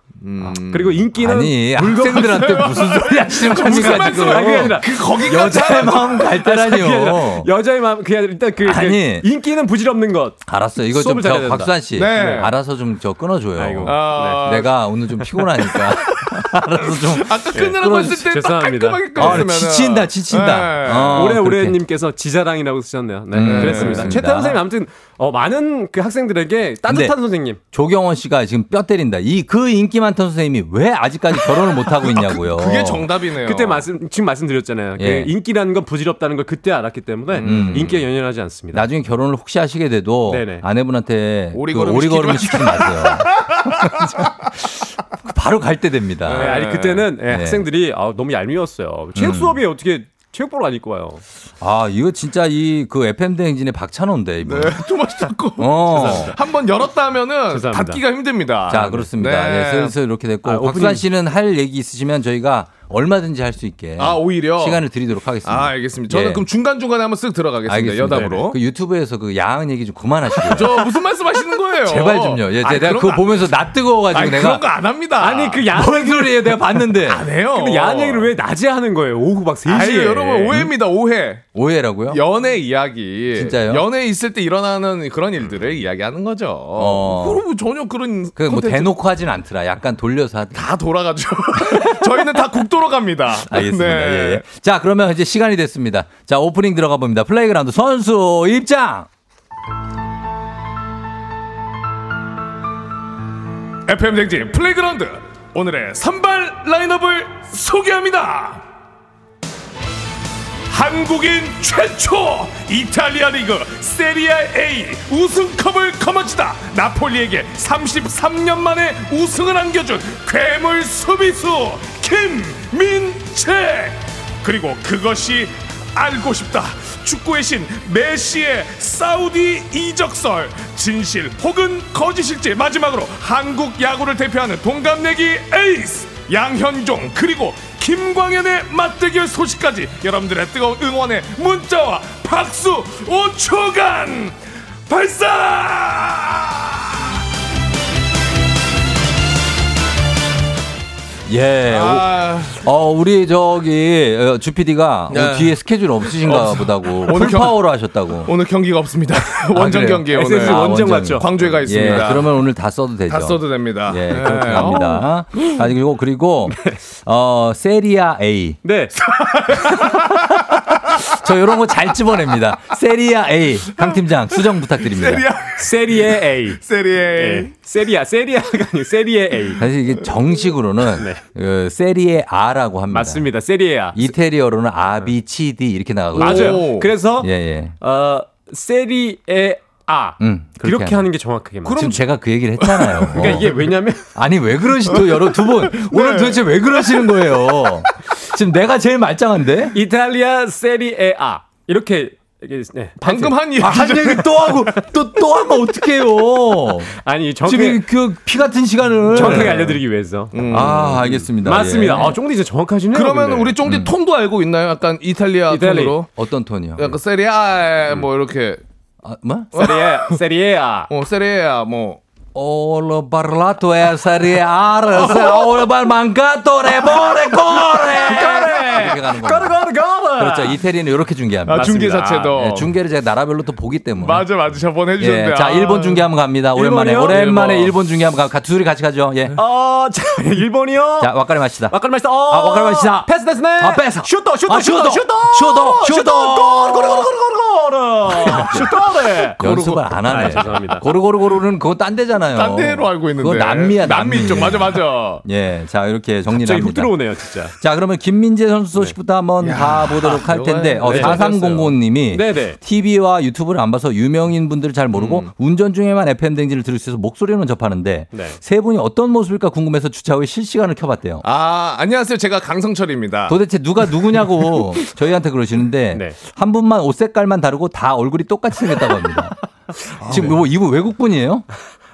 그리고 인기는
아니 학생들한테 무슨 소리 하시는 겁니까 지금?
아니, 아니라
그 거기까지
여자의 마음 갈
그게 아니라
때라니요.
여자의 마음 그게 아니라 일단 그, 그
아니.
인기는 부질없는 것.
알았어요. 이거 좀 저. 박수환 씨
네.
알아서 좀 저 끊어줘요.
아이고.
아,
내가 오늘 좀 피곤하니까 알아서 좀
아까 끊으라고
끊어주-
했을 때딱
죄송합니다.
깔끔하게
아, 지친다, 지친다. 어,
오래
그렇게.
오래님께서 지자랑이라고 쓰셨네요. 네,
음,
그랬습니다. 최태원 선생님 아무튼 어, 많은 그 학생들에게 따뜻한 선생님.
조경원 씨가 지금 뼈 때린다. 이 그 인기 많던 선생님이 왜 아직까지 결혼을 못 하고 있냐고요.
그게 정답이네요.
그때 말씀 지금 말씀드렸잖아요.
예.
그 인기라는 건 부질없다는 걸 그때 알았기 때문에
음.
인기에 연연하지 않습니다.
나중에 결혼을 혹시 하시게 돼도
네네.
아내분한테
오리걸음
그 오리걸음을 시키지 마세요. 바로 갈 때 됩니다.
네, 아니 그때는 예,
네.
학생들이 아, 너무 얄미웠어요. 체육
음.
수업이 어떻게 체육복을 안 입고 와요?
아 이거 진짜 이 그 FM 대행진의 박찬호인데 이분.
네, 투머치 잡고
어.
한번 열었다 하면은
죄송합니다.
닫기가 힘듭니다.
자 그렇습니다.
네.
예, 슬슬 이렇게 됐고
아, 오프닝.
박수환 씨는 할 얘기 있으시면 저희가 얼마든지 할 수 있게
아 오히려
시간을 드리도록 하겠습니다.
아 알겠습니다. 저는
예.
그럼 중간 중간에 한번 쓱 들어가겠습니다.
알겠습니다.
여담으로.
그 유튜브에서 그 야한 얘기 좀 그만하시고요.
저 무슨 말씀하시는 거예요?
제발 좀요. 예,
아,
내가 그거
거
보면서 나 뜨거워가지고
아니,
내가
그런 거 안 합니다.
아니 그 야한
뭔 소리예요? 내가 봤는데
안 해요.
근데 야한 얘기를 왜 낮에 하는 거예요? 오후 막 3시에.
아니 여러분 오해입니다. 오해.
오해라고요?
연애 이야기.
진짜요?
연애 있을 때 일어나는 그런 일들을 이야기하는 거죠.
어.
그러면 전혀 그런
그뭐
콘텐츠
대놓고 하진 않더라. 약간 돌려서 하더라.
다 돌아가죠. 저희는 다 국도 로 갑니다.
알겠습니다.
네.
예, 예. 자, 그러면 이제 시간이 됐습니다. 자, 오프닝 들어가 봅니다. 플레이그라운드 선수 입장.
FM 댕진 플레이그라운드 오늘의 선발 라인업을 소개합니다. 한국인 최초 이탈리아 리그 세리에 A 우승컵을 거머쥐다 나폴리에게 33년 만에 우승을 안겨준 괴물 수비수 김민채! 그리고 그것이 알고 싶다. 축구의 신 메시의 사우디 이적설 진실 혹은 거짓일지 마지막으로 한국 야구를 대표하는 동갑내기 에이스 양현종 그리고 김광현의 맞대결 소식까지 여러분들의 뜨거운 응원의 문자와 박수 5초간 발사!
예.
아,
오, 어, 우리 저기 어, 주PD가
네.
뒤에 스케줄 없으신가 보다고
오늘 경-
풀파워로 하셨다고.
오늘 경기가 없습니다. 원정
그래요?
경기에 오늘
SS 원정 맞죠?
광주에 가 있습니다.
예, 그러면 오늘 다 써도 되죠.
다 써도 됩니다.
예,
네.
그렇게 갑니다. 아, 그리고, 그리고, 어, 세리아 A.
네.
저 이런 거 잘 집어냅니다. 세리아 A. 강 팀장, 수정 부탁드립니다.
세리에 A.
세리에
네. 세리아 세리아가 아니고 세리에 A.
사실 이게 정식으로는
네.
그 세리에 R라고 합니다.
맞습니다.
이태리어로는 A, C, D 이렇게 나가거든요.
맞아요.
오.
그래서
예, 예.
어 세리에 A.
음, 그렇게
그렇게
하는
하는 게 정확하게 맞아요.
지금 제가 그 얘기를 했잖아요.
그러니까 이게 왜냐면
아니 왜 그러시 또 여러 두 분 오늘 도대체 왜 그러시는 거예요? 지금 내가 제일 말짱한데?
이탈리아 세리에 A 이렇게 이게 네.
방금 한 얘기
아, 한 얘기 또 하고 또 또 하면 어떡해요?
아니
지금
정확하게
그피 같은 시간을
정확하게 알려드리기 위해서
아 알겠습니다.
맞습니다.
예.
아 쫑디 진짜 정확하시네요.
그러면
근데.
우리 쫑디 톤도 알고 있나요? 약간 이탈리아
이탈리.
톤으로.
어떤 톤이요?
약간 세리아 뭐 이렇게
아, 뭐?
세리에 세리에아
어 세리아 뭐
Ho parlato e seriare, se ho mancato remore core. 이렇게 가는 겁니다.
가르 가르
그렇죠. 이태리는 이렇게 중계합니다.
아, 중계 자체도
예, 중계를 제가 나라별로 또 보기 때문에.
맞아 맞아 저번에 해주셨는데
예, 자,
아.
일본 중계 한번 갑니다. 오랜만에.
일본이요?
오랜만에
일본.
일본 중계 한번 가. 두 둘이 같이 가죠. 예.
어, 자, 일본이요.
자, わかりました.
わかりました. 어,
아, わかりました.
패스 됐네.
아, 패스.
シュート, シュート,
아,
슈터,
슈터.
슈터,
슈터, 슈터.
골, 골, 골, 골, 골, 골, 슈터네.
연습을 안 하네.
아, 죄송합니다.
고루고루고루는 그건 딴 데잖아요.
딴 데로 알고 있는데
그거 남미야, 남미.
쪽 맞아 맞아
예, 자, 이렇게 정리를
갑자기 훅
합니다.
들어오네요, 진짜.
자, 그러면 김민재 선수 소식부터 한번 가보도록 할 텐데, 어,
네,
4300님이
네네.
TV와 유튜브를 안 봐서 유명인 분들을 잘 모르고 운전 중에만 FM 댕진을 들을 수 있어서 목소리는 접하는데
네.
세 분이 어떤 모습일까 궁금해서 주차 후에 실시간을 켜봤대요.
아 안녕하세요 제가 강성철입니다
도대체 누가 누구냐고 저희한테 그러시는데
네.
한 분만 옷 색깔만 다르고 다 얼굴이 똑같이 생겼다고 합니다. 지금 뭐 이분 외국 분이에요?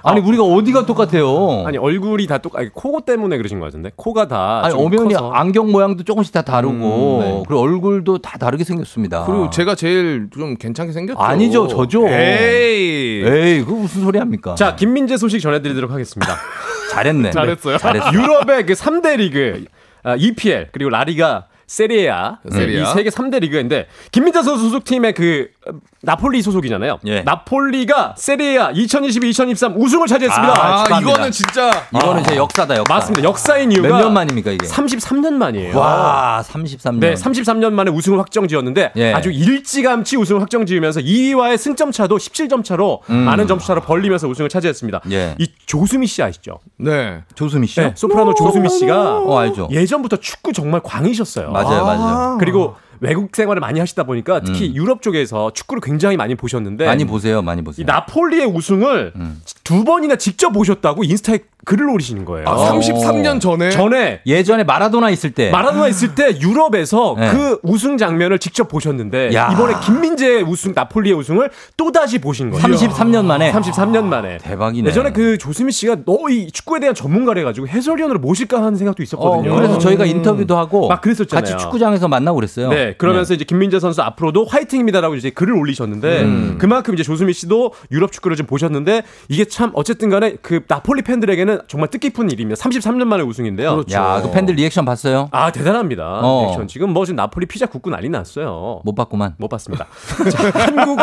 아니 우리가 어디가 똑같아요?
아니 얼굴이 다 똑, 아니 코 때문에 그러신 것 같은데 코가 다.
아니
좀
오면이
커서.
안경 모양도 조금씩 다 다르고
음, 네.
그리고 얼굴도 다 다르게 생겼습니다.
그리고 제가 제일 좀 괜찮게 생겼죠
아니죠, 저죠.
에이
에이 그 무슨 소리 합니까?
자, 김민재 소식 전해드리도록 하겠습니다.
잘했네.
잘했어요.
잘했어.
유럽의 그 3대 리그, 아, EPL 그리고 라리가 세리에아
세리아.
이 세계 3대 리그인데 김민재 선수 소속팀의 그 어, 나폴리 소속이잖아요.
예.
나폴리가 세리에아 2022-2023 우승을 차지했습니다.
아
축하합니다.
이거는 진짜
이거는 제 역사다 역사.
맞습니다. 역사인 이유가
몇 년 만입니까 이게?
33년 만이에요.
와 33년.
네, 33년 만에 우승을 확정지었는데
예.
아주 일찌감치 우승을 확정지으면서 2위와의 승점 차도 17점 차로 많은 점수 차로 벌리면서 우승을 차지했습니다.
음. 예.
이 조수미 씨 아시죠?
네
조수미 씨요?
네, 소프라노 조수미 씨가
어 알죠.
예전부터 축구 정말 광이셨어요.
맞아요, 맞아요.
그리고 외국 생활을 많이 하시다 보니까 특히 유럽 쪽에서 축구를 굉장히 많이 보셨는데
음. 많이 보세요, 많이 보세요.
이 나폴리의 우승을
음.
두 번이나 직접 보셨다고 인스타에 글을 올리시는 거예요.
아 33년 전에
전에
예전에 마라도나 있을 때
마라도나 있을 때 유럽에서
네.
그 우승 장면을 직접 보셨는데
야.
이번에 김민재의 우승 나폴리의 우승을 또 다시 보신 거예요.
33년 만에
33년 만에.
대박이네.
예전에 그 조수미 씨가 너무 이 축구에 대한 전문가래 가지고 해설위원으로 모실까 하는 생각도
어,
있었거든요.
그래서 저희가 인터뷰도 하고
막 그랬었잖아요.
같이 축구장에서 만나고 그랬어요.
네, 그러면서 이제 김민재 선수 앞으로도 화이팅입니다라고 이제 글을 올리셨는데
음.
그만큼 이제 조수미 씨도 유럽 축구를 좀 보셨는데 이게 참 어쨌든 간에 그 나폴리 팬들에게는 정말 뜻깊은 일입니다. 33년 만에 우승인데요.
야, 그 팬들 리액션 봤어요?
아 대단합니다.
어.
리액션. 지금 뭐 지금 나폴리 피자 굽고 난리 났어요.
못 봤구만.
못 봤습니다. 자, 한국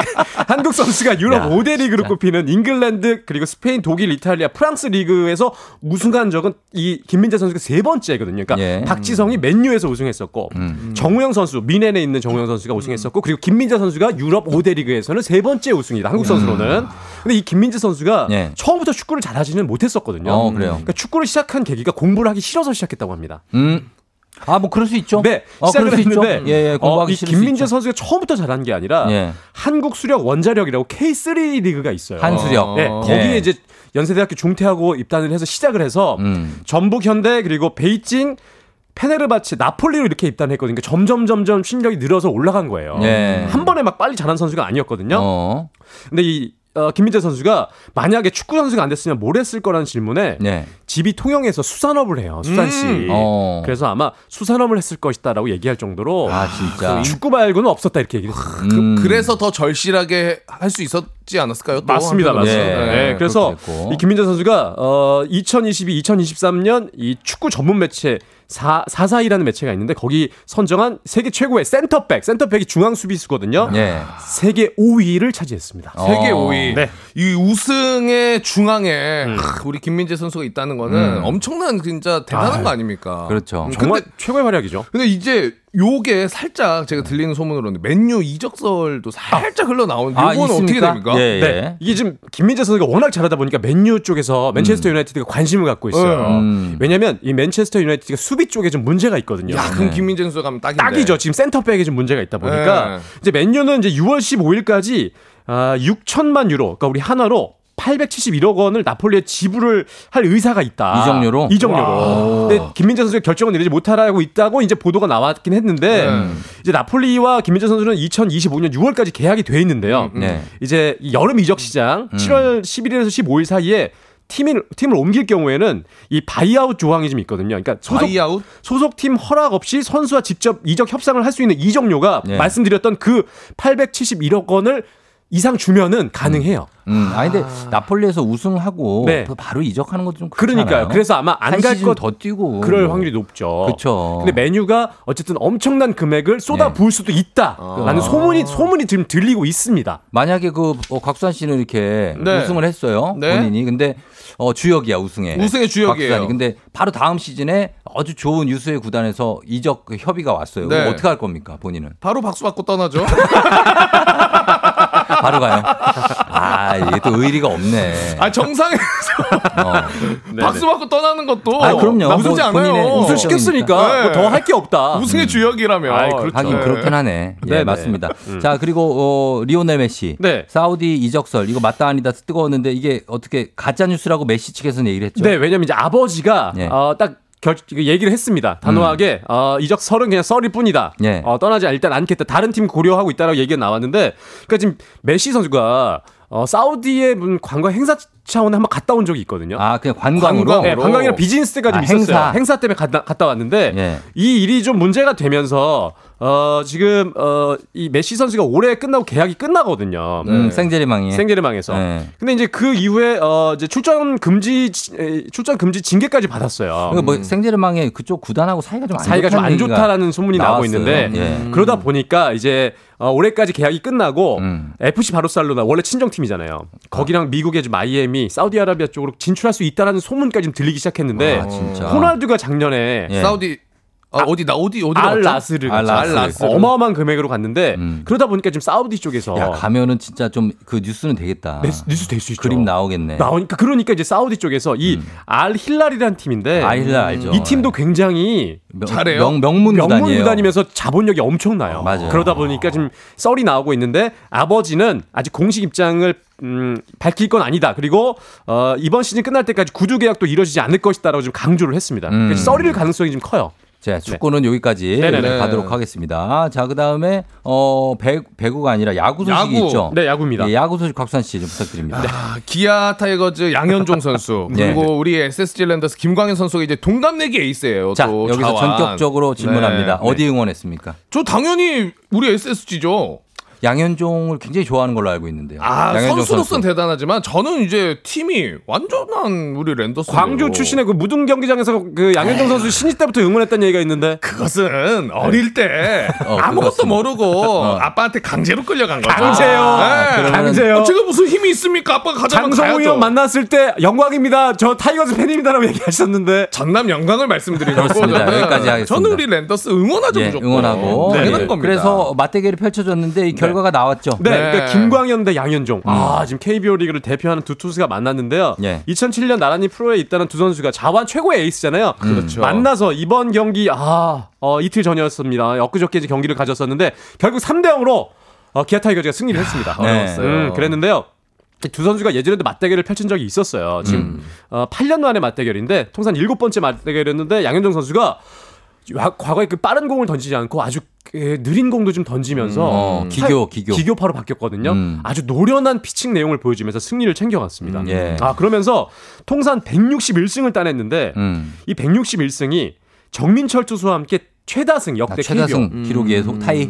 한국 선수가 유럽
야,
5대 리그로
진짜.
꼽히는 잉글랜드 그리고 스페인, 독일, 이탈리아, 프랑스 리그에서 우승한 적은 이 김민재 선수가 세 번째거든요. 그러니까
예.
박지성이 맨유에서 우승했었고
음.
정우영 선수 뮌헨에 있는 정우영 선수가 우승했었고 그리고 김민재 선수가 유럽 5대 리그에서는 세 번째 우승이다. 한국 선수로는. 근데 이 김민재 선수가
예.
처음부터 축구를 잘하지는 못했었거든요.
어, 그래요.
그러니까 축구를 시작한 계기가 공부를 하기 싫어서 시작했다고 합니다.
음. 아, 뭐 그럴 수 있죠.
네,
어,
시작을
그럴 수 있죠.
했는데
예, 예, 공부하기
어, 이
싫을 수
김민재
있죠.
선수가 처음부터 잘한 게 아니라
예.
한국 수력 원자력이라고 K3 리그가 있어요.
한수력.
네,
어.
거기에
예.
이제 연세대학교 중퇴하고 입단을 해서 시작을 해서
음.
전북 현대 그리고 베이징 페네르바체 나폴리로 이렇게 입단했거든요. 그러니까 점점 점점 실력이 늘어서 올라간 거예요.
예.
한 번에 막 빨리 잘한 선수가 아니었거든요.
어.
근데 이 어, 김민재 선수가 만약에 축구 선수가 안 됐으면 뭘 했을 거라는 질문에
네.
집이 통영에서 수산업을 해요. 수산시.
음. 어.
그래서 아마 수산업을 했을 것이다라고 얘기할 정도로
아, 진짜.
그 축구 말고는 없었다 이렇게 얘기를 했어요.
음.
그 래서 더 절실하게 할 수 있었 지 않았을까요? 또
맞습니다. 맞습니다.
예,
네, 그래서
그렇게 됐고.
이 김민재 선수가 어 2022, 2023년 이 축구 전문 매체 4, 442라는 매체가 있는데 거기 선정한 세계 최고의 센터백, 센터백이 중앙 수비수거든요.
예.
세계 5위를 차지했습니다.
세계
어.
5위.
네.
이 우승의 중앙에 크, 우리 김민재 선수가 있다는 거는
음.
엄청난 진짜 대단한 거 아닙니까?
그렇죠.
음,
정말
근데,
최고의 활약이죠.
근데 이제 요게 살짝 제가 들리는 소문으로는 맨유 이적설도 살짝 흘러나오는데
아,
요거는 어떻게? 됩니까?
예, 예.
네. 이게 지금 김민재 선수가 워낙 잘하다 보니까 맨유 쪽에서 맨체스터 유나이티드가 관심을 갖고 있어요.
음.
왜냐면 이 맨체스터 유나이티드가 수비 쪽에 좀 문제가 있거든요.
야, 그럼 김민재 선수가 가면 딱인데.
딱이죠. 지금 센터백에 좀 문제가 있다 보니까
네.
이제 맨유는 이제 6월 15일까지 아, 6천만 유로, 그러니까 우리 한화로 871억 원을 나폴리에 지불을 할 의사가 있다.
이적료로?
이적료로. 근데 김민재 선수가 결정을 내리지 못하고 있다고 이제 보도가 나왔긴 했는데
음.
이제 나폴리와 김민재 선수는 2025년 6월까지 계약이 돼 있는데요.
네.
이제 이 여름 이적 시장 7월 11일에서 15일 사이에 팀을 팀을 옮길 경우에는 이 buyout 조항이 좀 있거든요. 그러니까 소속
buyout?
소속 팀 허락 없이 선수와 직접 이적 협상을 할 수 있는 이적료가
예.
말씀드렸던 그 871억 원을 이상 주면은 가능해요.
음, 아니 근데 나폴리에서 우승하고
네.
그 바로 이적하는 것좀
그러니까요. 그래서 아마 안 갈 것
더 뛰고
그럴 확률이 높죠.
그쵸.
근데 메뉴가 어쨌든 엄청난 금액을 쏟아 부을 수도 있다라는
아.
소문이 소문이 지금 들리고 있습니다.
만약에 그 어, 곽수환 씨는 이렇게
네.
우승을 했어요.
네.
본인이. 근데 어, 주역이야 우승에.
우승의 주역이에요.
곽수환이. 근데 바로 다음 시즌에 아주 좋은 유수의 구단에서 이적 그 협의가 왔어요.
네.
그럼 어떻게 할 겁니까 본인은?
바로 박수 받고 떠나죠.
바로 가요. 아 이게 또 의리가 없네.
아 정상에서
어.
박수 받고 떠나는 것도
아, 그럼요.
나쁘지
뭐 본인의
않아요.
우승
시켰으니까
네.
뭐더할 게 없다.
우승의 주역이라면.
아이, 그렇죠.
하긴
네.
그렇긴 하네. 예. 맞습니다. 자, 그리고 어, 리오넬 메시.
네.
사우디 이적설 이거 맞다 아니다 뜨거웠는데 이게 어떻게 가짜 뉴스라고 메시 측에서는 얘기를 했죠.
네, 왜냐면 이제 아버지가
예.
어, 딱 결, 그 얘기를 했습니다. 단호하게 어, 이적 설은 그냥 썰일 뿐이다.
예.
어, 떠나지 일단 않겠다. 다른 팀 고려하고 있다라고 얘기가 나왔는데, 그러니까 지금 메시 선수가 어, 사우디의 문 관광 행사 차원에 한번 갔다 온 적이 있거든요.
아, 그냥 관광으로.
관광.
네, 관광이랑 비즈니스 때가 좀
아,
있었어요.
행사.
행사. 때문에 갔다, 갔다 왔는데
예.
이 일이 좀 문제가 되면서 어, 지금 어, 이 메시 선수가 올해 끝나고 계약이 끝나거든요.
음, 생제르망이.
생제르망에서.
네.
근데 이제 그 이후에 어 이제 출전 금지 에, 출전 금지 징계까지 받았어요.
그러니까 뭐 생제르망의 그쪽 구단하고 사이가 좀안
사이가 좀안
좋다는
좋다라는 소문이 나오고
나왔어요.
있는데
예.
그러다 보니까 이제 어, 올해까지 계약이 끝나고
음.
FC 바르셀로나 원래 친정 팀이잖아요. 거기랑 미국의 좀 마이애미, 사우디아라비아 쪽으로 진출할 수 있다라는 소문까지 좀 들리기 시작했는데
아, 진짜.
호날두가 작년에
예.
사우디 아, 어디 나 어디 어디
알
갔죠?
나스르
알
갔죠.
나스르.
어마어마한 금액으로 갔는데
음.
그러다 보니까 지금 사우디 쪽에서
야, 가면은 진짜 좀 그 뉴스는 되겠다.
네, 뉴스 될 수 있죠.
그림 나오겠네.
나오니까 그러니까 이제 사우디 쪽에서 이알 힐랄이라는 팀인데
알 힐랄 알죠.
이 팀도 굉장히
명,
잘해요?
명, 명문
명문. 구단이면서 자본력이 엄청나요.
맞아요.
그러다 보니까 지금 썰이 나오고 있는데 아버지는 아직 공식 입장을 음, 밝힐 건 아니다. 그리고 어, 이번 시즌 끝날 때까지 구두 계약도 이루어지지 않을 것이다라고 좀 강조를 했습니다.
음.
그래서 썰일 가능성이 좀 커요.
자, 축구는 여기까지
네네네.
가도록 하겠습니다. 자, 그 다음에, 어, 배, 배구 가 아니라 야구 소식이
야구.
있죠.
네, 야구입니다.
예, 야구 소식 곽수산 씨 좀 부탁드립니다.
아, 기아 타이거즈 양현종 선수
네.
그리고 우리 SSG 랜더스 김광현 선수가 이제 동갑내기 에이스예요.
자,
또
여기서
자완.
전격적으로 질문합니다.
네.
어디 응원했습니까?
저 당연히 우리 SSG죠.
양현종을 굉장히 좋아하는 걸로 알고 있는데요.
아
양현종
선수로서는
선수.
대단하지만 저는 이제 팀이 완전한 우리 랜더스.
광주 출신의 그 무등 경기장에서 그
네.
양현종 선수 신인 때부터 응원했다는 얘기가 있는데
그것은 어릴 때
어,
아무것도
그것은.
모르고 아빠한테 강제로 끌려간 거죠.
강제요.
네.
그러면은-
강제요.
어, 제가 무슨 힘이 있습니까? 아빠가 가자면
장성우. 형 만났을 때 영광입니다. 저 타이거즈 팬입니다라고 얘기하셨는데
전남 영광을. 거죠.
여기까지 하겠습니다.
저는 우리 랜더스 응원하죠
예,
무조건.
응원하고.
당연한
네.
겁니다.
그래서 맞대결이 펼쳐졌는데 이 결과가 나왔죠.
네,
네.
그러니까 김광현 대 양현종. 아, 지금 KBO 리그를 대표하는 두 투수가 만났는데요.
예.
2007년 나란히 프로에 있다는 두 선수가 자완 최고의 에이스잖아요.
그렇죠.
만나서 이번 경기 아, 어, 이틀 전이었습니다. 엊그저께 이제 경기를 가졌었는데 결국 3대 0으로 어, 기아 타이거즈가 승리를 했습니다.
네.
음, 그랬는데요. 이두 선수가 예전에도 맞대결을 펼친 적이 있었어요. 지금
음.
어, 8년 만에 맞대결인데 통산 일곱 번째 맞대결이었는데 양현종 선수가 와- 과거에 그 빠른 공을 던지지 않고 아주 그 느린 공도 좀 던지면서
음, 어, 기교, 기교.
기교파로 바뀌었거든요.
음.
아주 노련한 피칭 내용을 보여주면서 승리를 챙겨갔습니다.
음, 예.
아 그러면서 통산 161승을 따냈는데
음.
이 161승이 정민철 투수와 함께 최다승 역대
아, 최다승
KBO
기록에 속 타이.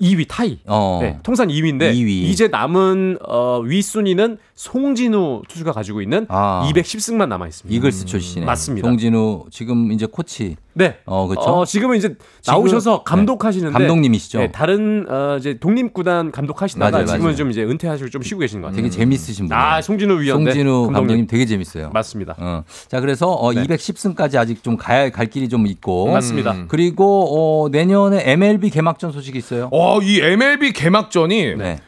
2위 타이.
어.
네, 통산 2위인데
2위.
이제 남은 어, 위 순위는 송진우 투수가 가지고 있는
아.
210승만 남아 있습니다.
이글스 출신의
맞습니다.
송진우 지금 이제 코치.
네.
어, 그렇죠.
어, 지금은 이제 나오셔서
네.
감독하시는데
감독님이시죠.
네, 다른 어, 이제 독립 구단 감독하시다가
맞아요,
지금은
맞아요.
좀 이제 은퇴하시고 좀 쉬고 계신 것 같아요.
되게 재밌으신 분.
아, 송진우 위원회
송진우
감독님.
감독님 되게 재밌어요.
맞습니다.
어. 자, 그래서 어,
네.
210승까지 아직 좀 가야 갈 길이 좀 있고.
맞습니다.
음. 그리고 어, 내년에 MLB 개막전 소식이 있어요.
어, 이 MLB 개막전이
네.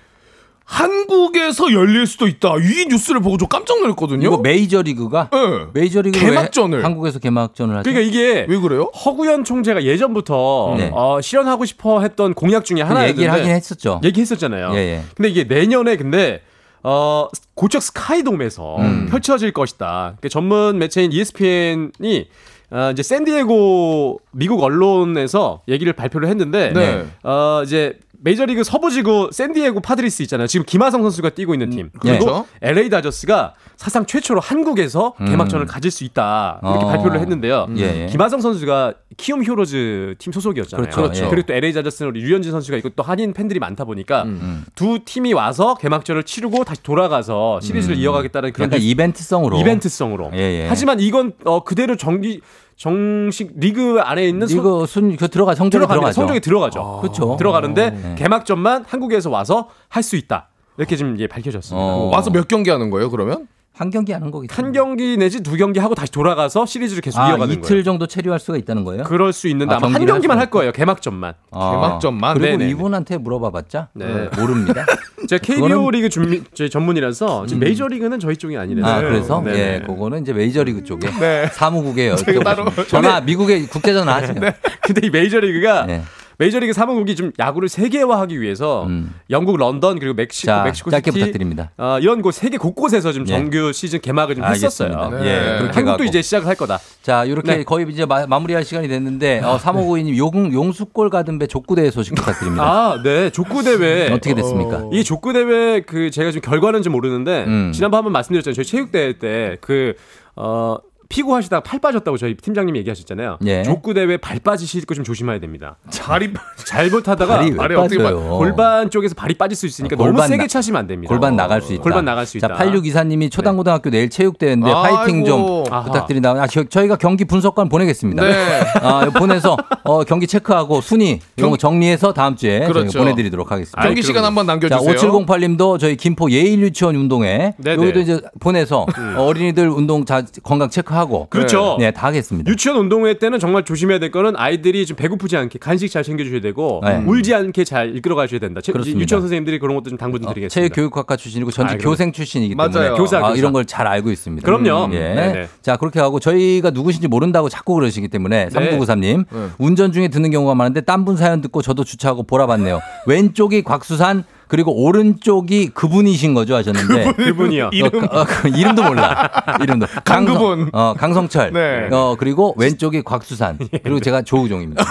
한국에서 열릴 수도 있다. 이 뉴스를 보고 저 깜짝 놀랐거든요.
이거 메이저리그가
네.
메이저리그
개막전을.
한국에서 개막전을 하죠.
그러니까 이게
왜 그래요?
허구연 총재가 예전부터
네.
어, 실현하고 싶어 했던 공약 중에 하나였는데
얘기를 하긴 했었죠.
얘기했었잖아요.
예, 예.
근데 이게 내년에 근데 어, 고척 스카이돔에서
음.
펼쳐질 것이다. 그 전문 매체인 ESPN이 어, 이제 샌디에고 미국 언론에서 얘기를 발표를 했는데
네.
어, 이제 메이저리그 서부지구 샌디에고 파드리스 있잖아요. 지금 김하성 선수가 뛰고 있는 팀. 그리고
그렇죠.
LA 다저스가 사상 최초로 한국에서
음.
개막전을 가질 수 있다. 이렇게
어.
발표를 했는데요.
예, 예.
김하성 선수가 키움 히어로즈 팀 소속이었잖아요.
그렇죠. 예.
그리고 또 LA 다저스는 우리 류현진 선수가 있고 또 한인 팬들이 많다 보니까
음.
두 팀이 와서 개막전을 치르고 다시 돌아가서 시리즈를
음.
이어가겠다는 그런
그러니까 이벤트성으로.
이벤트성으로.
예, 예.
하지만 이건 어, 그대로 정기 정식 리그 안에 있는 소-
이거 순, 그 들어가, 성적이. 들어가죠.
성적이 들어가죠.
그렇죠.
들어가는데
네.
개막전만 한국에서 와서 할 수 있다. 이렇게 지금 예, 밝혀졌습니다.
어.
와서 몇 경기 하는 거예요, 그러면?
한 경기 하는 거겠죠.
한 경기 내지 두 경기 하고 다시 돌아가서 시리즈를 계속
아,
이어가는
이틀
거예요.
정도 체류할 수가 있다는 거예요?
그럴 수 있는데
아,
아마 한
경기를
경기만 할할 거예요. 개막전만.
아,
개막전만?
그리고
네네네.
이분한테 물어봐봤자
네.
모릅니다.
제가 KBO
그거는-
리그 준비 저희 전문이라서 지금 메이저 리그는 저희 쪽이 아니라서.
아, 그래서
네네.
예, 그거는 이제 메이저 리그 쪽에
네.
사무국에 여쭤보시면 전화 미국에 국제 전화 하세요.
근데 이 메이저 리그가
네.
메이저리그 사무국이 좀 야구를 세계화하기 위해서
음.
영국 런던 그리고 멕시코
자,
멕시코
짧게
시티
부탁드립니다.
어, 이런 곳 세계 곳곳에서 좀
예.
정규 시즌 개막을 좀 했었어요.
알겠습니다.
네.
예, 그렇게
한국도
가고.
이제 시작을 할 거다.
자, 이렇게
네.
거의 이제 마, 무리할 시간이 됐는데 어, 359님 용 용수골 가든 배 족구대회 소식 부탁드립니다.
아, 네. 족구 대회
어떻게 됐습니까?
이 족구 대회 그 제가 지금 결과는 좀 모르는데
음.
지난번 한번 말씀드렸잖아요. 저희 체육대회 때 그 어 피구하시다가 팔 빠졌다고 저희 팀장님이 얘기하셨잖아요.
예.
족구 대회 발 빠지실 거 좀 조심해야 됩니다.
발이
잘못하다가
발이 왜
발이 어떻게
빠져요?
골반 쪽에서 발이 빠질 수 있으니까
아,
너무 세게
나-
차시면 안 됩니다.
골반 나갈 수 있다.
골반 나갈 수 있다.
자, 8624님이 초당고등학교 내일 체육대회인데
아이고.
파이팅 좀
아하.
부탁드린다. 아, 저, 저희가 경기 분석관 보내겠습니다.
네.
아, 보내서 어, 경기 체크하고 순위 이런 거 정리해서 다음 주에
그렇죠.
보내드리도록 하겠습니다.
경기 시간 한번
자,
남겨주세요.
5708님도 저희 김포 예일 유치원 운동회
네네.
여기도 이제 보내서 어, 어린이들 운동 자, 건강 체크 하고
그렇죠.
네, 다 하겠습니다.
유치원 운동회 때는 정말 조심해야 될 거는 아이들이 좀 배고프지 않게 간식 잘 챙겨 주셔야 되고
네.
울지 않게 잘 이끌어 가셔야 된다. 체-
그렇습니다.
유치원 선생님들이 그런 것도 좀 당부 좀
어,
드리겠습니다.
체육교육학과 출신이고 전직
아.
교생 출신이기
맞아요.
때문에
교사,
아,
교사.
이런 걸 잘 알고 있습니다.
그럼요.
예.
네네.
자 그렇게 하고 저희가 누구신지 모른다고 자꾸 그러시기 때문에
네.
3993님
네.
운전 중에 듣는 경우가 많은데 딴 분 사연 듣고 저도 주차하고 보라 봤네요. 왼쪽이 곽수산 그리고 오른쪽이 그분이신 거죠 하셨는데
그분이요.
이름 어, 그 이름도 몰라. 이름도
강그분.
강성, 어, 강성철.
네.
어 그리고 왼쪽이 곽수산. 그리고 제가 조우종입니다.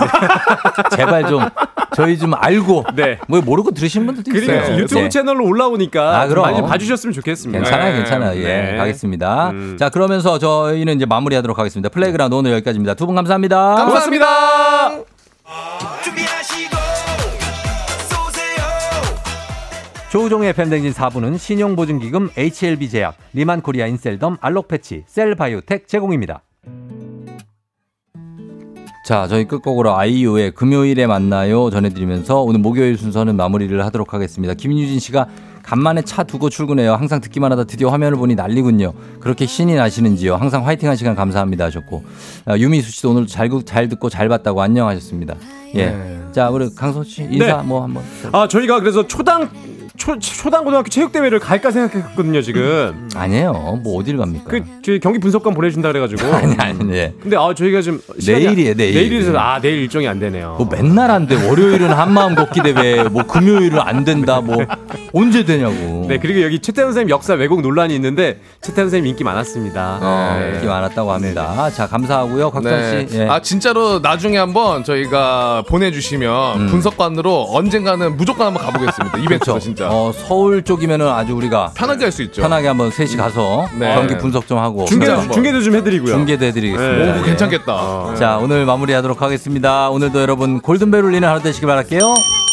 제발 좀 저희 좀 알고
네.
뭐 모르고 들으신 분들도
그리고
있어요.
유튜브
네.
채널로 올라오니까
아,
좀
그럼.
많이 좀 봐주셨으면 좋겠습니다.
괜찮아요,
네.
괜찮아요. 예,
네.
가겠습니다.
음.
자, 그러면서 저희는 이제 마무리하도록 하겠습니다. 플레이그라운드 오늘 여기까지입니다. 두 분 감사합니다.
고맙습니다.
조우종의 FM대행진 4부는 신용보증기금 HLB제약, 리만코리아 인셀덤, 알록패치, 셀바이오텍 제공입니다. 자, 저희 끝곡으로 아이유의 금요일에 만나요 전해드리면서 오늘 목요일 순서는 마무리를 하도록 하겠습니다. 김유진 씨가 간만에 차 두고 출근해요. 항상 듣기만 하다 드디어 화면을 보니 난리군요. 그렇게 신이 나시는지요. 항상 화이팅 한 시간 감사합니다 하셨고 아, 유미수 씨도 오늘 잘, 구- 잘 듣고 잘 봤다고 안녕하셨습니다. 예.
네.
자, 우리 강선 씨 인사
네.
뭐 한번.
아 저희가 그래서 초당 초, 초당 고등학교 체육 대회를 갈까 생각했거든요 지금.
아니에요. 뭐 어디를 갑니까?
그 저희 경기 분석관 보내준다 그래가지고.
아니 아니 네.
근데 아 저희가 좀 시간이
내일이에요, 내일.
내일이라서 아 내일 일정이 안 되네요.
뭐 맨날 안 돼. 월요일은 한마음 걷기 대회, 뭐 금요일은 안 된다. 뭐 언제 되냐고.
네, 그리고 여기 최태원 선생님 역사 왜곡 논란이 있는데 최태원 선생님 인기 많았습니다.
어,
네.
인기 많았다고 합니다. 자, 감사하고요.
네.
씨. 예.
아 진짜로 나중에 한번 저희가 보내주시면
음.
분석관으로 언젠가는 무조건 한번 가보겠습니다.
그렇죠.
진짜
어, 서울 쪽이면은 아주 우리가
편하게 할 수 있죠.
편하게 한번 셋이 가서
네.
경기 분석 좀 하고
중계
진짜 한번.
중계도 좀 해드리고요.
중계도 해드리겠습니다.
네.
오
예.
괜찮겠다.
자, 오늘 마무리하도록 하겠습니다. 오늘도 여러분 골든벨 울리는 하루 되시길 바랄게요.